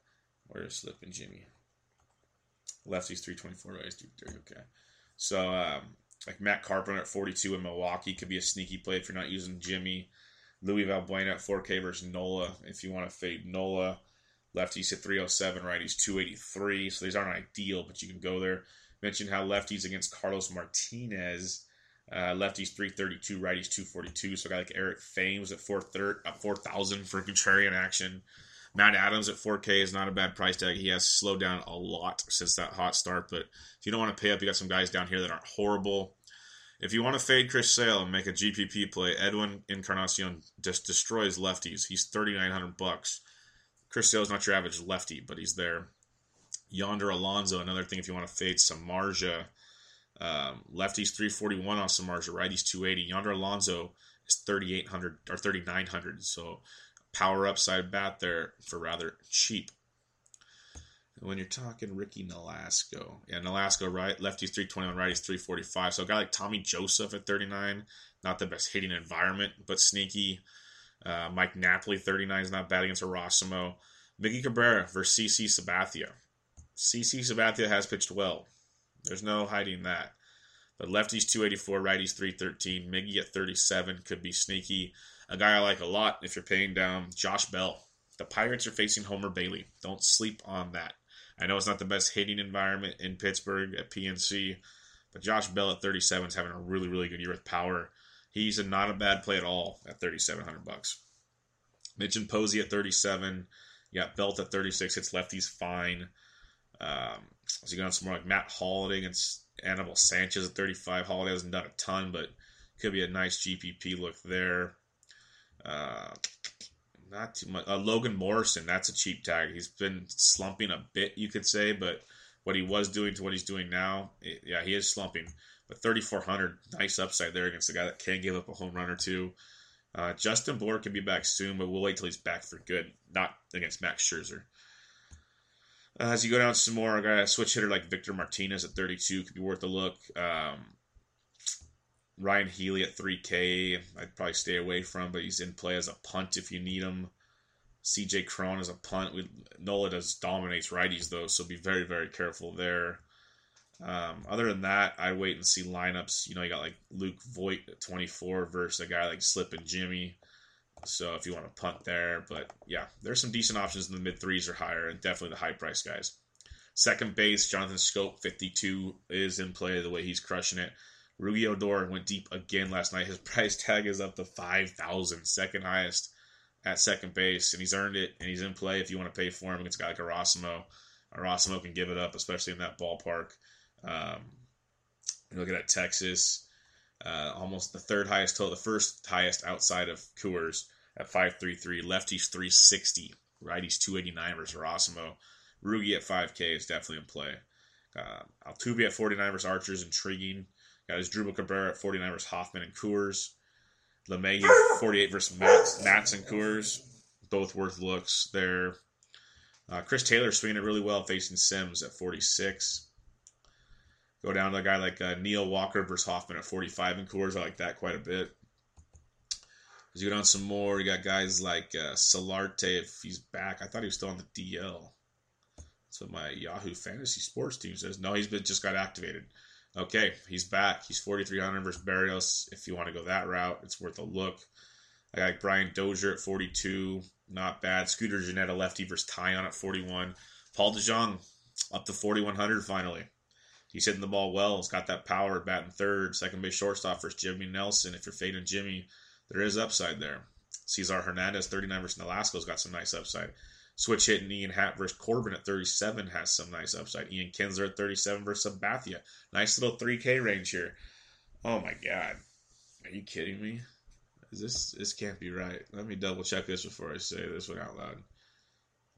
where is Slippin' Jimmy? Lefties 324, righties 330. Okay. So, um, like Matt Carpenter at 42 in Milwaukee could be a sneaky play if you're not using Jimmy. Luis Valbuena at 4K versus Nola if you want to fade Nola. Lefties at 307, righties 283. So these aren't ideal, but you can go there. Mentioned how lefties against Carlos Martinez. Uh, lefties 332, righties 242. So a guy like Eric Thames at 4,000 for contrarian action. Matt Adams at 4K is not a bad price tag. He has slowed down a lot since that hot start, but if you don't want to pay up, you got some guys down here that aren't horrible. If you want to fade Chris Sale and make a GPP play, Edwin Encarnacion just destroys lefties. He's 3,900 bucks. Chris Sale's not your average lefty, but he's there. Yonder Alonso, another thing if you want to fade Samardzija. Um, lefties 341 on Samardzija, righties 280. Yonder Alonso is 3,800 or 3,900. So power upside bat there for rather cheap. when you're talking Ricky Nolasco, yeah, Nolasco right, lefties 321, righties 345. So a guy like Tommy Joseph at 39, not the best hitting environment, but sneaky. Uh, Mike Napoli 39 is not bad against Erasimo. Miggy Cabrera versus CC Sabathia. CC Sabathia has pitched well. There's no hiding that. But lefties 284, righties 313. Miggy at 37 could be sneaky. A guy I like a lot if you're paying down, Josh Bell. The Pirates are facing Homer Bailey. Don't sleep on that. I know it's not the best hitting environment in Pittsburgh at PNC, but Josh Bell at 37 is having a really, really good year with power. He's a, not a bad play at all at 3,700 bucks. Mitch and Posey at 37. You got Belt at 36. Hits lefties fine. Um, so you got some more like Matt Holliday against Anibal Sanchez at 35. Holliday hasn't done a ton, but could be a nice GPP look there. Uh, not too much. Uh, Logan Morrison, that's a cheap tag. He's been slumping a bit, you could say, but what he was doing to what he's doing now, it, yeah, he is slumping. But 3,400, nice upside there against a guy that can give up a home run or two. Uh, Justin Bour can be back soon, but we'll wait till he's back for good, not against Max Scherzer. Uh, as you go down some more, a guy, a switch hitter like Victor Martinez at 32 could be worth a look. Um, Ryon Healy at 3K, I'd probably stay away from, but he's in play as a punt if you need him. CJ Cron is a punt. We, Nola does dominates righties though, so be very very careful there. Um, other than that, I wait and see lineups. You know, you got like Luke Voit at 24 versus a guy like Slippin' Jimmy. So if you want to punt there, but yeah, there's some decent options in the mid threes or higher, and definitely the high price guys. Second base, Jonathan Schoop, 52 is in play the way he's crushing it. Rougned Odor went deep again last night. His [LAUGHS] price tag is up to 5,000, second highest at second base, and he's earned it, and he's in play if you want to pay for him against a guy like Erasmo. Erasmo can give it up, especially in that ballpark. Um, look at Texas, uh, almost the third highest total, the first highest outside of Coors at 533. Lefties 360, righties 289 versus Erasmo. Rugi at 5K is definitely in play. Uh, Altuve at 49 versus Archer is intriguing. Asdrubal Cabrera at 49 versus Hoffman and Coors. LeMahieu 48 versus Matz, Matz and Coors. Both worth looks there. Uh, Chris Taylor swinging it really well facing Sims at 46. Go down to a guy like uh, Neil Walker versus Hoffman at 45 and Coors. I like that quite a bit. As you go down some more, you got guys like uh, Solarte if he's back. I thought he was still on the DL. That's what my Yahoo Fantasy Sports team says. No, he's been just got activated. Okay, he's back. He's 4,300 versus Berrios. If you want to go that route, it's worth a look. I got Brian Dozier at 42. Not bad. Scooter Gennett, lefty versus Taillon at 41. Paul DeJong up to 4,100 finally. He's hitting the ball well. He's got that power at batting third. Second base shortstop versus Jimmy Nelson. If you're fading Jimmy, there is upside there. Cesar Hernandez, 39 versus Nolasco's got some nice upside. Switch hitting Ian Happ versus Corbin at 37 has some nice upside. Ian Kinsler at 37 versus Sabathia. Nice little 3K range here. Oh my God. Are you kidding me? Is this this can't be right. Let me double check this before I say this one out loud.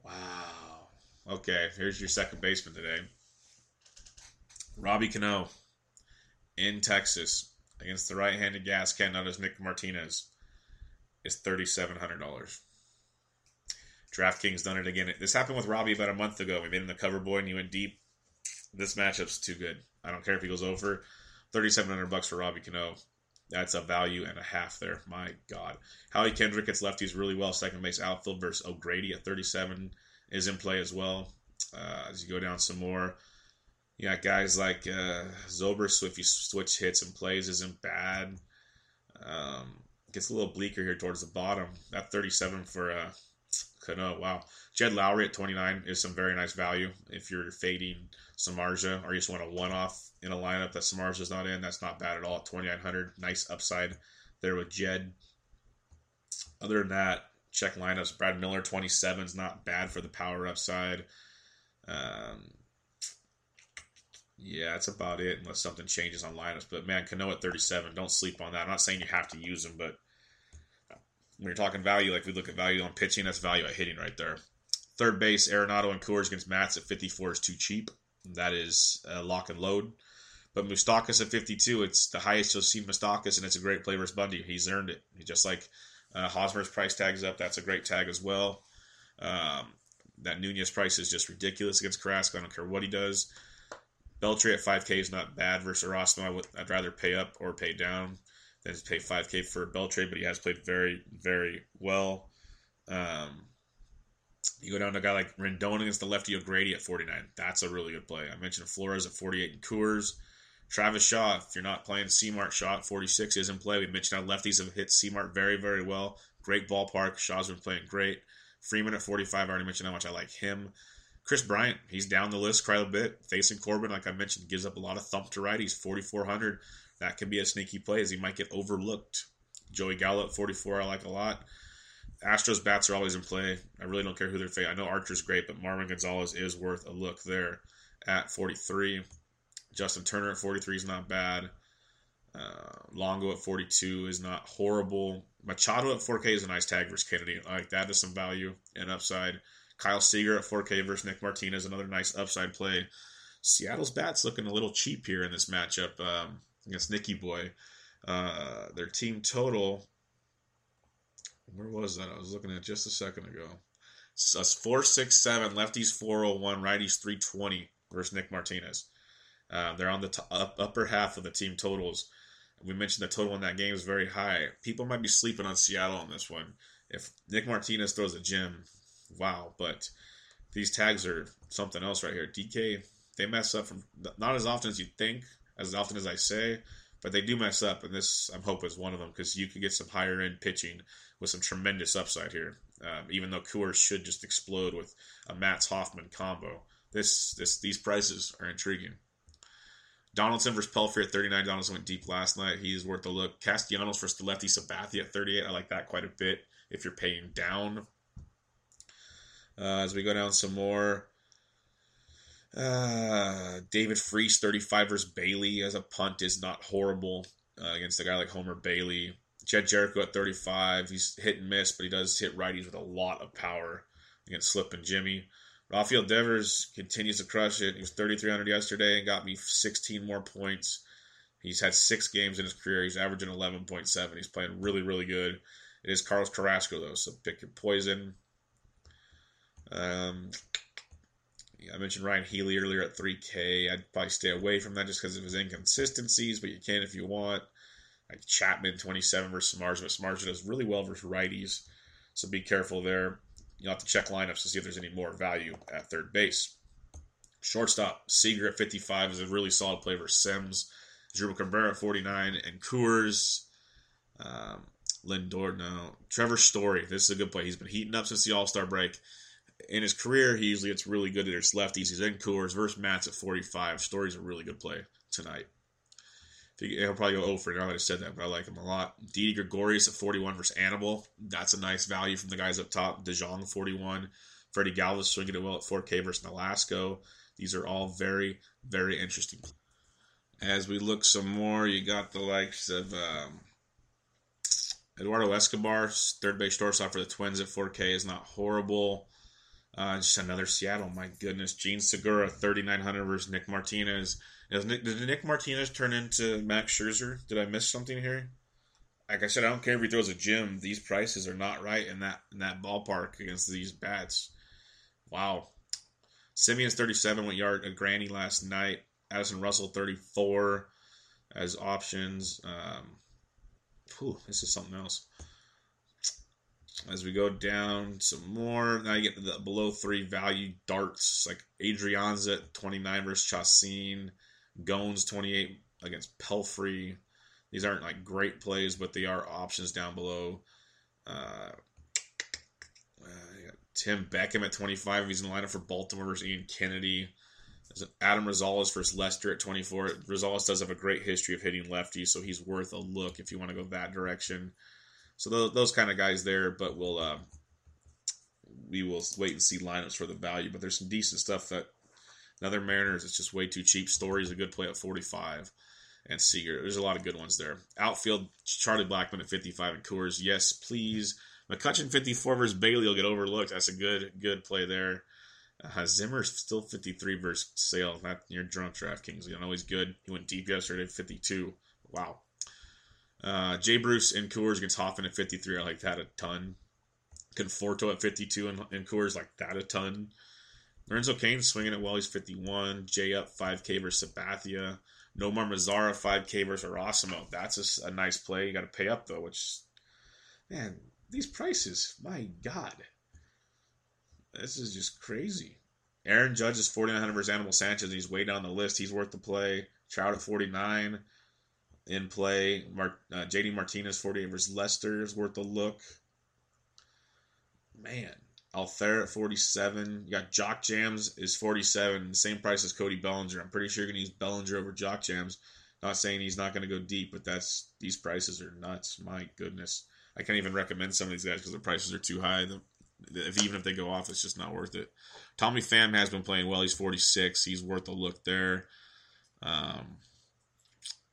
Wow. Okay, here's your second baseman today. Robbie Cano in Texas against the right-handed gas can known as Nick Martinez is thirty-seven hundred dollars. DraftKings done it again. This happened with Robbie about a month ago. We made him the cover boy and he went deep. This matchup's too good. I don't care if he goes over. Thirty-seven hundred bucks for Robbie Cano. That's a value and a half there. My God. Howie Kendrick gets lefties really well. Second base outfield versus O'Grady at 37 is in play as well. Uh, as you go down some more, you got guys like uh, Zober, so if you switch hits and plays, isn't bad. Um, gets a little bleaker here towards the bottom. That 37 for uh, Cano. Wow. Jed Lowrie at 29 is some very nice value. If you're fading Samardzija or you just want a one off in a lineup that Samardzija's not in, that's not bad at all. 2,900. Nice upside there with Jed. Other than that, check lineups. Brad Miller, 27 is not bad for the power upside. Um, yeah, that's about it, unless something changes on lineups. But man, Cano at 37, don't sleep on that. I'm not saying you have to use him, but when you're talking value, like we look at value on pitching, that's value at hitting right there. Third base, Arenado and Coors against Matz at 54 is too cheap. That is lock and load. But Moustakas at 52, it's the highest you'll see Moustakas, and it's a great play versus Bundy. He's earned it. He just like uh, Hosmer's price tag's up. That's a great tag as well. Um, that Nunez price is just ridiculous against Carrasco. I don't care what he does. Beltre at 5K is not bad versus Erasmo. I'd rather pay up or pay down than to pay 5K for Beltre, but he has played very, very well. Um, you go down to a guy like Rendon against the lefty O'Grady at 49. That's a really good play. I mentioned Flores at 48 and Coors. Travis Shaw, if you're not playing C-Mart, Shaw at 46 is in play. We mentioned how lefties have hit C-Mart very, very well. Great ballpark. Shaw's been playing great. Freeman at 45, I already mentioned how much I like him. Kris Bryant, he's down the list quite a bit. Facing Corbin, like I mentioned, gives up a lot of thump to right. He's 4,400. That could be a sneaky play as he might get overlooked. Joey Gallo at 44, I like a lot. Astros bats are always in play. I really don't care who they're facing. I know Archer's great, but Marwin Gonzalez is worth a look there at 43. Justin Turner at 43 is not bad. Uh, Longo at 42 is not horrible. Machado at 4K is a nice tag versus Kennedy. I like that is some value and upside. Kyle Seager at 4K versus Nick Martinez, another nice upside play. Seattle's bats looking a little cheap here in this matchup um, against Nicky Boy. Uh, their team total, where was that? I was looking at just a second ago. So it's 467, lefties 401, righties 320 versus Nick Martinez. Uh, they're on the t- up, upper half of the team totals. We mentioned the total in that game is very high. People might be sleeping on Seattle on this one. If Nick Martinez throws a gem, wow. But these tags are something else right here. DK, they mess up from not as often as you think, as often as I say, but they do mess up. And this, I'm hoping, is one of them because you could get some higher end pitching with some tremendous upside here. Um, even though Coors should just explode with a Matz Hoffman combo, this, this, these prices are intriguing. Donaldson versus Pelfrey at 39. Donaldson went deep last night. He's worth a look. Castellanos versus the lefty Sabathia at 38. I like that quite a bit. if you're paying down. Uh, as we go down some more, uh, David Freese, 35 versus Bailey as a punt is not horrible uh, against a guy like Homer Bailey. Jedd Gyorko at 35. He's hit and miss, but he does hit righties with a lot of power against Slip and Jimmy. Rafael Devers continues to crush it. He was 3,300 yesterday and got me 16 more points. He's had six games in his career. He's averaging 11.7. He's playing really, really good. It is Carlos Carrasco, though, so pick your poison. Um, I mentioned Ryon Healy earlier at 3K. I'd probably stay away from that just because of his inconsistencies, but you can if you want. Like Chapman, 27 versus Samardzija, but Samardzija does really well versus righties, so be careful there. You'll have to check lineups to see if there's any more value at third base. Shortstop, Seager at 55 is a really solid play versus Sims. Drupal Cabrera at 49, and Coors, um, Lindor, no. Trevor Story, this is a good play. He's been heating up since the All Star break in his career, he usually gets really good at his lefties. He's in Coors versus Matz at 45. Story's a really good play tonight. He'll probably go over now that I said that, but I like him a lot. Didi Gregorius at 41 versus Animal. That's a nice value from the guys up top. DeJong 41. Freddie Galvis swinging it well at 4K versus Nolasco. These are all very, very interesting. As we look some more, you got the likes of um, Eduardo Escobar, third base shortstop for the Twins at 4K is not horrible. Uh, just another Seattle. My goodness, Jean Segura, 3,900 versus Nick Martinez. Nick, did Nick Martinez turn into Max Scherzer? Did I miss something here? Like I said, I don't care if he throws a gym. These prices are not right in that in that ballpark against these bats. Wow. Semien's 37 went yard a granny last night. Addison Russell 34 as options. Um, whew, this is something else. As we go down some more, now you get the below three value darts like Adrianza at 29 versus Chacin, Goins 28 against Pelfrey. These aren't like great plays, but they are options down below. Uh, uh, Tim Beckham at 25. He's in the lineup for Baltimore versus Ian Kennedy. There's Adam Rosales versus Lester at 24. Rosales does have a great history of hitting lefties, so he's worth a look if you want to go that direction. So those, those kind of guys there, but we'll uh, we will wait and see lineups for the value. But there's some decent stuff that another Mariners. It's just way too cheap. Story's a good play at 45, and Seager. There's a lot of good ones there. Outfield Charlie Blackmon at 55 and Coors. Yes, please. McCutchen 54 versus Bailey will get overlooked. That's a good good play there. Uh, Zimmer's still 53 versus Sale. Not your drunk DraftKings. You know he's good. He went deep yesterday, 52. Wow. Uh, Jay Bruce and Coors against Hoffman at 53. I like that a ton. Conforto at 52 and, and Coors like that a ton. Lorenzo Cain swinging it well. He's 51. Jay up 5K versus Sabathia. Nomar Mazara 5K versus Erasimo. That's a, a nice play. You got to pay up though, which man, these prices, my God, this is just crazy. Aaron Judge is 4900 versus Animal Sanchez. He's way down the list. He's worth the play. Trout at 49 in play. Mar- uh, JD Martinez, 48 versus Lester is worth a look. Man, Altherr at 47. You got Jock Jams is 47, same price as Cody Bellinger. I'm pretty sure you're going to use Bellinger over Jock Jams. Not saying he's not going to go deep, but that's these prices are nuts. My goodness. I can't even recommend some of these guys because the prices are too high. The, if, even if they go off, it's just not worth it. Tommy Pham has been playing well. He's 46. He's worth a look there. Um,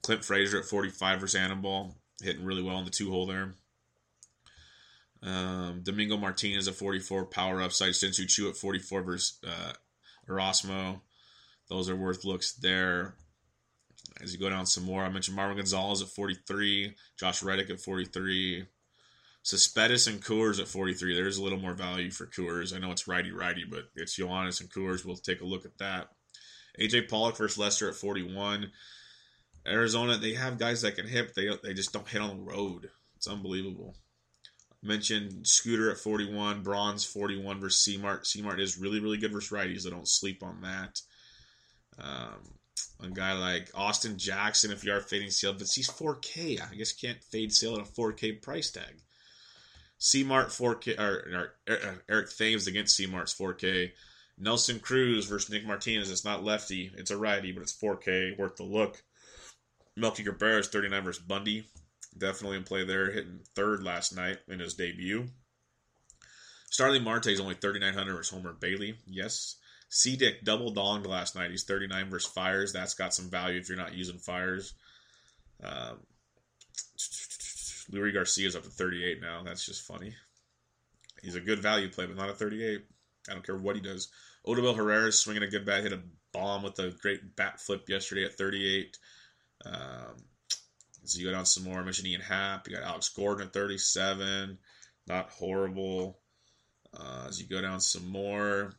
Clint Frazier at 45 versus Anibal, hitting really well in the two hole there. Um, Domingo Martinez at 44, power upside. Shin-Soo Choo at 44 versus uh, Erasmo. Those are worth looks there. As you go down some more, I mentioned Marwin Gonzalez at 43, Josh Reddick at 43, Cespedes and Coors at 43. There's a little more value for Coors. I know it's righty righty, but it's Yoenis and Coors. We'll take a look at that. AJ Pollock versus Lester at 41. Arizona, they have guys that can hit, they they just don't hit on the road. It's unbelievable. I mentioned Scooter at 41, Bronze 41 versus C-Mart. C-Mart is really, really good versus righties. I don't sleep on that. Um, a guy like Austin Jackson, if you are fading sale, but he's 4K. I guess you can't fade sale at a 4K price tag. C-Mart 4K, or, or Eric Thames against C-Mart's 4K. Nelson Cruz versus Nick Martinez. It's not lefty, it's a righty, but it's 4K, worth the look. Melky Cabrera is 39 versus Bundy. Definitely in play there, hitting third last night in his debut. Starling Marte is only 3,900 versus Homer Bailey. Yes. C Dick double donged last night. He's 39 versus Fiers. That's got some value if you're not using Fiers. Um, Leury Garcia is up to 38 now. That's just funny. He's a good value play, but not a 38. I don't care what he does. Odubel Herrera is swinging a good bat, hit a bomb with a great bat flip yesterday at 38. Um, so you go down some more. I mentioned Ian Happ. You got Alex Gordon at 37. Not horrible. Uh, as you go down some more,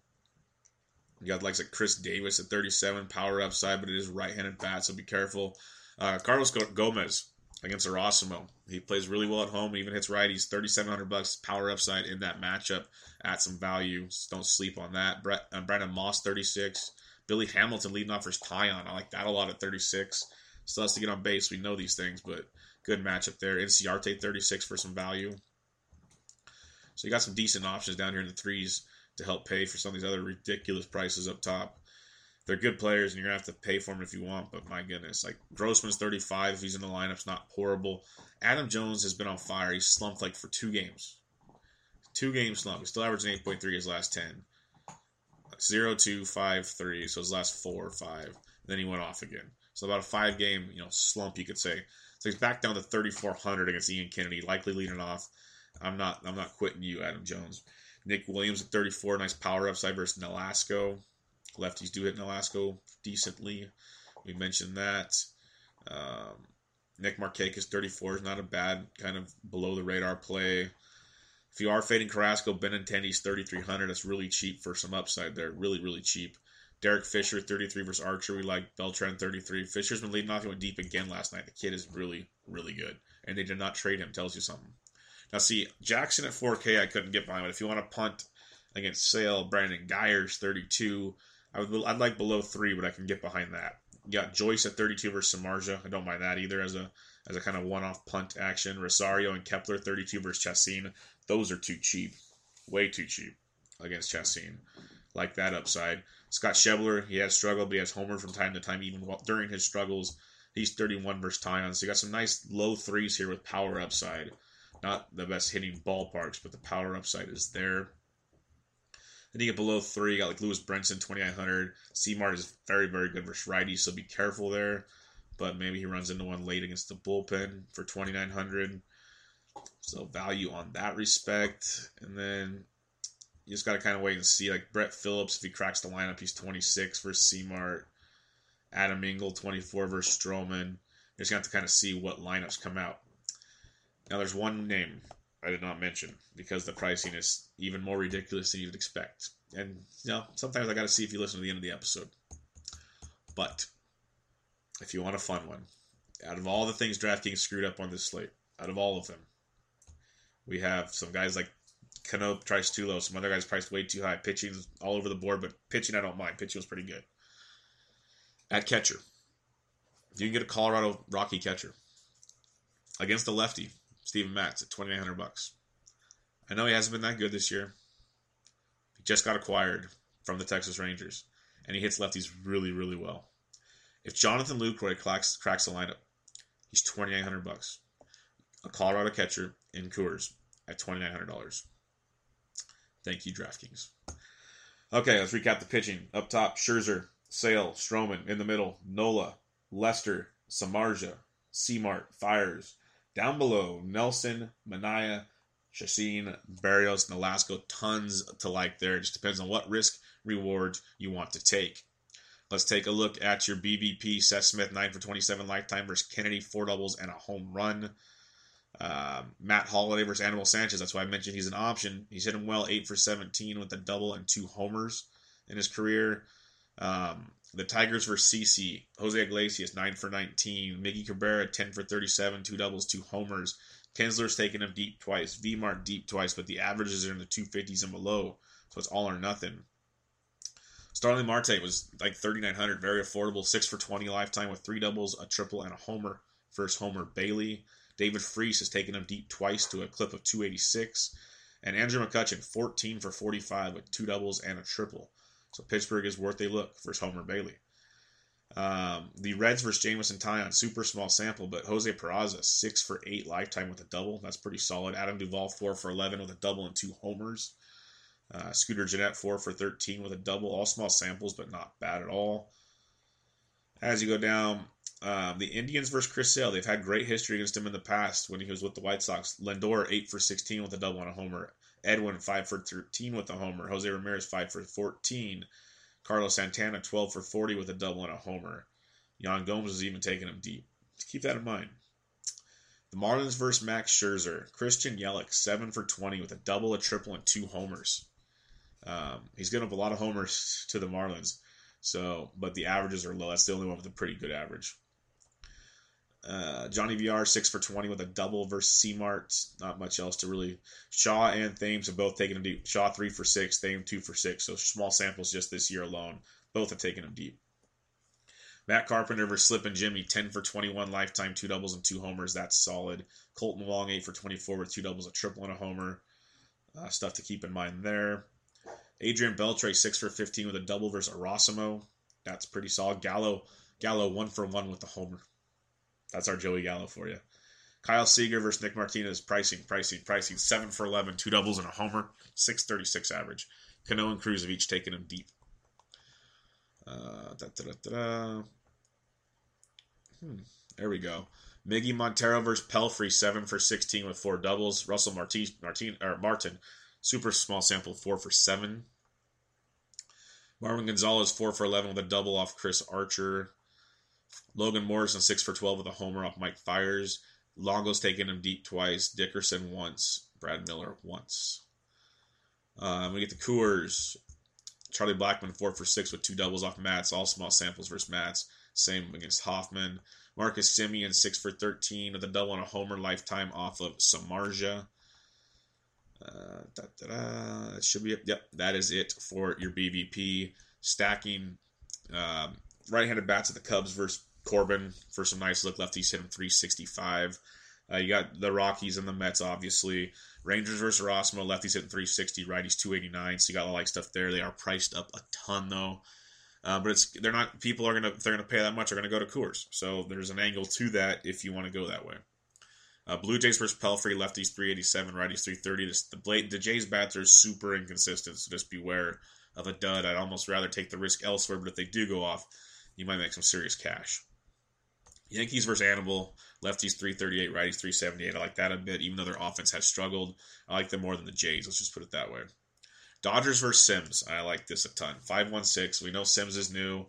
you got likes like Chris Davis at 37, power upside, but it is right-handed bat, so be careful. Uh, Carlos Gomez against Erasimo. He plays really well at home. Even hits righties. 3,700 bucks power upside in that matchup. At some value. So don't sleep on that. Brett, uh, Brandon Moss 36. Billy Hamilton leading off for Taillon. I like that a lot at 36. Still has to get on base. We know these things, but good matchup there. Inciarte 36 for some value. So you got some decent options down here in the threes to help pay for some of these other ridiculous prices up top. They're good players, and you're gonna have to pay for them if you want. But my goodness, like Grossman's 35, if he's in the lineup, it's not horrible. Adam Jones has been on fire. He's slumped like for two games, two games slump. He's still averaging 8.3 his last 10. 0, 2, 5, 3. So his last four or five. Then he went off again. So about a five game, you know, slump you could say. So he's back down to 3,400 against Ian Kennedy, likely leading off. I'm not I'm not quitting you, Adam Jones. Nick Williams at 34, nice power upside versus Nolasco. Lefties do hit Nolasco decently. We mentioned that. Um, Nick Markakis 34 is not a bad kind of below the radar play. If you are fading Carrasco, Benintendi's 3,300. That's really cheap for some upside there. Really, really cheap. Derek Fisher, 33 versus Archer. We like Beltran, 33. Fisher's been leading off. He went deep again last night. The kid is really, really good. And they did not trade him. Tells you something. Now, see, Jackson at 4K, I couldn't get behind. But if you want to punt against Sale, Brandon Geyers, 32. I would, I'd like below three, but I can get behind that. You got Joyce at 32 versus Samardzija. I don't mind that either as a as a kind of one-off punt action. Rosario and Kepler 32 versus Chacin. Those are too cheap, way too cheap against Chacin. Like that upside. Scott Schebler, he has struggled, but he has homer from time to time, even during his struggles. He's 31 versus Taillon. So you got some nice low threes here with power upside. Not the best hitting ballparks, but the power upside is there. Then you get below three, you got like Lewis Brinson, 2900. C-Mart is very, very good versus righty, so be careful there. But maybe he runs into one late against the bullpen for 2900. So value on that respect. And then you just got to kind of wait and see. Like Brett Phillips, if he cracks the lineup, he's 26 versus C-Mart. Adam Engel, 24 versus Stroman. You're just have to kind of see what lineups come out. Now, there's one name I did not mention because the pricing is even more ridiculous than you'd expect. And you know, sometimes I got to see if you listen to the end of the episode. But if you want a fun one, out of all the things DraftKings screwed up on this slate, out of all of them, we have some guys like Cano priced too low, some other guys priced way too high. Pitching all over the board, but pitching I don't mind. Pitching was pretty good. At catcher, you can get a Colorado Rocky catcher against a lefty Steven Matz at twenty nine hundred bucks. I know he hasn't been that good this year. He just got acquired from the Texas Rangers, and he hits lefties really, really well. If Jonathan Lucroy cracks, cracks the lineup, he's twenty nine hundred bucks. A Colorado catcher in Coors at twenty nine hundred dollars. Thank you, DraftKings. Okay, let's recap the pitching. Up top, Scherzer, Sale, Stroman. In the middle, Nola, Lester, Samardzija, C-Mart, Fiers. down below, Nelson, Mania, Manaea, Chacin, Berrios, Nolasco, tons to like there. It just depends on what risk reward you want to take. Let's take a look at your BVP. Seth Smith, 9 for 27 lifetime versus Kennedy, 4 doubles and a home run. Uh, Matt Holliday versus Animal Sanchez. That's why I mentioned he's an option. He's hit him well, 8 for 17 with a double and two homers in his career. Um, the Tigers versus CC. Jose Iglesias, 9 for 19. Miggy Cabrera, 10 for 37, two doubles, two homers. Kinsler's taken him deep twice. Vmart deep twice, but the averages are in the 250s and below, so it's all or nothing. Starling Marte was like 3,900, very affordable. 6 for 20 lifetime with three doubles, a triple, and a homer. First homer, Bailey. David Freese has taken him deep twice to a clip of 286. And Andrew McCutchen, 14 for 45 with two doubles and a triple. So Pittsburgh is worth a look versus Homer Bailey. Um, the Reds versus Jameson Taillon, super small sample, but Jose Peraza, 6 for 8 lifetime with a double. That's pretty solid. Adam Duvall, 4 for 11 with a double and two homers. Uh, Scooter Gennett, 4 for 13 with a double. All small samples, but not bad at all. As you go down, um, the Indians versus Chris Sale. They've had great history against him in the past when he was with the White Sox. Lindor, 8 for 16 with a double and a homer. Edwin, 5 for 13 with a homer. Jose Ramirez, 5 for 14. Carlos Santana, 12 for 40 with a double and a homer. Yan Gomes is even taking him deep. Keep that in mind. The Marlins versus Max Scherzer. Christian Yelich, 7 for 20 with a double, a triple, and two homers. Um, he's given up a lot of homers to the Marlins. So, but the averages are low. That's the only one with a pretty good average. Uh, Johnny VR six for twenty with a double versus C-Mart. Not much else to really. Shaw and Thames have both taken him deep. Shaw three for six, Thames two for six. So small samples just this year alone. Both have taken him deep. Matt Carpenter versus Slip and Jimmy, 10 for 21 lifetime, two doubles and two homers. That's solid. Kolten Wong, 8 for 24 with two doubles, a triple, and a homer. Uh, stuff to keep in mind there. Adrian Beltre, 6 for 15 with a double versus Erasimo. That's pretty solid. Gallo, Gallo, 1 for 1 with the homer. That's our Joey Gallo for you. Kyle Seager versus Nick Martinez, pricing, pricing, pricing. 7 for 11, two doubles and a homer. 636 average. Cano and Cruz have each taken him deep. Uh, hmm, there we go. Miggy Montero versus Pelfrey, 7 for 16 with four doubles. Russell Martin, Martin, or Martin, super small sample, 4 for 7. Marwin Gonzalez, 4 for 11 with a double off Chris Archer. Logan Morrison, 6 for 12 with a homer off Mike Fiers. Longo's taking him deep twice. Dickerson once. Brad Miller once. Um, we get the Coors. Charlie Blackmon, 4 for 6 with two doubles off Matz. All small samples versus Matz. Same against Hoffman. Marcus Semien, 6 for 13 with a double and a homer lifetime off of Samardzija. Uh. That should be it. Yep, that is it for your BVP. Stacking um, right-handed bats at the Cubs versus Corbin for some nice look. Lefties hit him 365. Uh, you got the Rockies and the Mets, obviously. Rangers versus Erasmo. Lefties hitting 360. Righties 289. So you got a lot of like stuff there. They are priced up a ton though. Uh, but it's they're not people are gonna they're gonna pay that much are gonna go to Coors. So there's an angle to that if you want to go that way. Uh, Blue Jays versus Pelfrey, lefties 387, righties 330. This, the, Blade, the Jays bats are super inconsistent, so just beware of a dud. I'd almost rather take the risk elsewhere, but if they do go off, you might make some serious cash. Yankees versus Animal, lefties 338, righties 378. I like that a bit, even though their offense has struggled. I like them more than the Jays. Let's just put it that way. Dodgers versus Sims. I like this a ton. 516. We know Sims is new.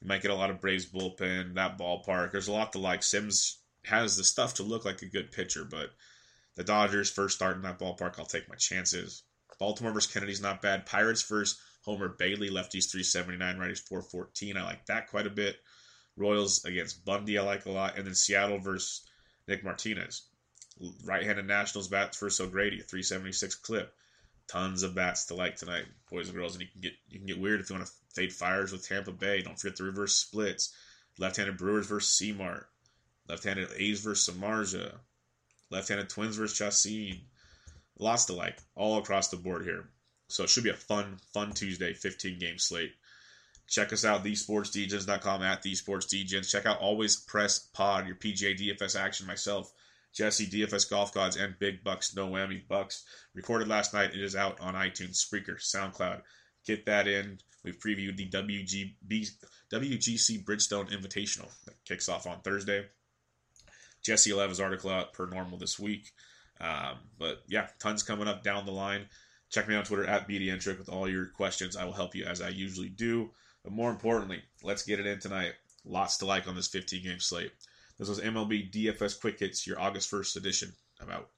You might get a lot of Braves bullpen, that ballpark. There's a lot to like. Sims has the stuff to look like a good pitcher, but the Dodgers first start in that ballpark, I'll take my chances. Baltimore versus Kennedy's not bad. Pirates versus Homer Bailey, lefties 379, righties 414. I like that quite a bit. Royals against Bundy, I like a lot. And then Seattle versus Nick Martinez. Right handed Nationals bats versus O'Grady, 376 clip. Tons of bats to like tonight, boys and girls. And you can get you can get weird if you want to fade Fiers with Tampa Bay. Don't forget the reverse splits. Left handed Brewers versus C-Mart. Left-handed A's versus Samardzija. Left-handed Twins versus Chacin. Lots to like all across the board here. So it should be a fun, fun Tuesday, 15 game slate. Check us out, thesportsdgens.com at thesportsdgens. Check out Always Press Pod, your PGA DFS action. Myself, Jesse, DFS Golf Gods, and Big Bucks, No Whammy Bucks. Recorded last night. It is out on iTunes, Spreaker, SoundCloud. Get that in. We've previewed the WGB, WGC Bridgestone Invitational that kicks off on Thursday. Jesse will have his article out per normal this week. Um, but yeah, tons coming up down the line. Check me on Twitter at BDNTrick with all your questions. I will help you as I usually do. But more importantly, let's get it in tonight. Lots to like on this 15 game slate. This was MLB DFS Quick Hits, your August 1st edition. I'm out.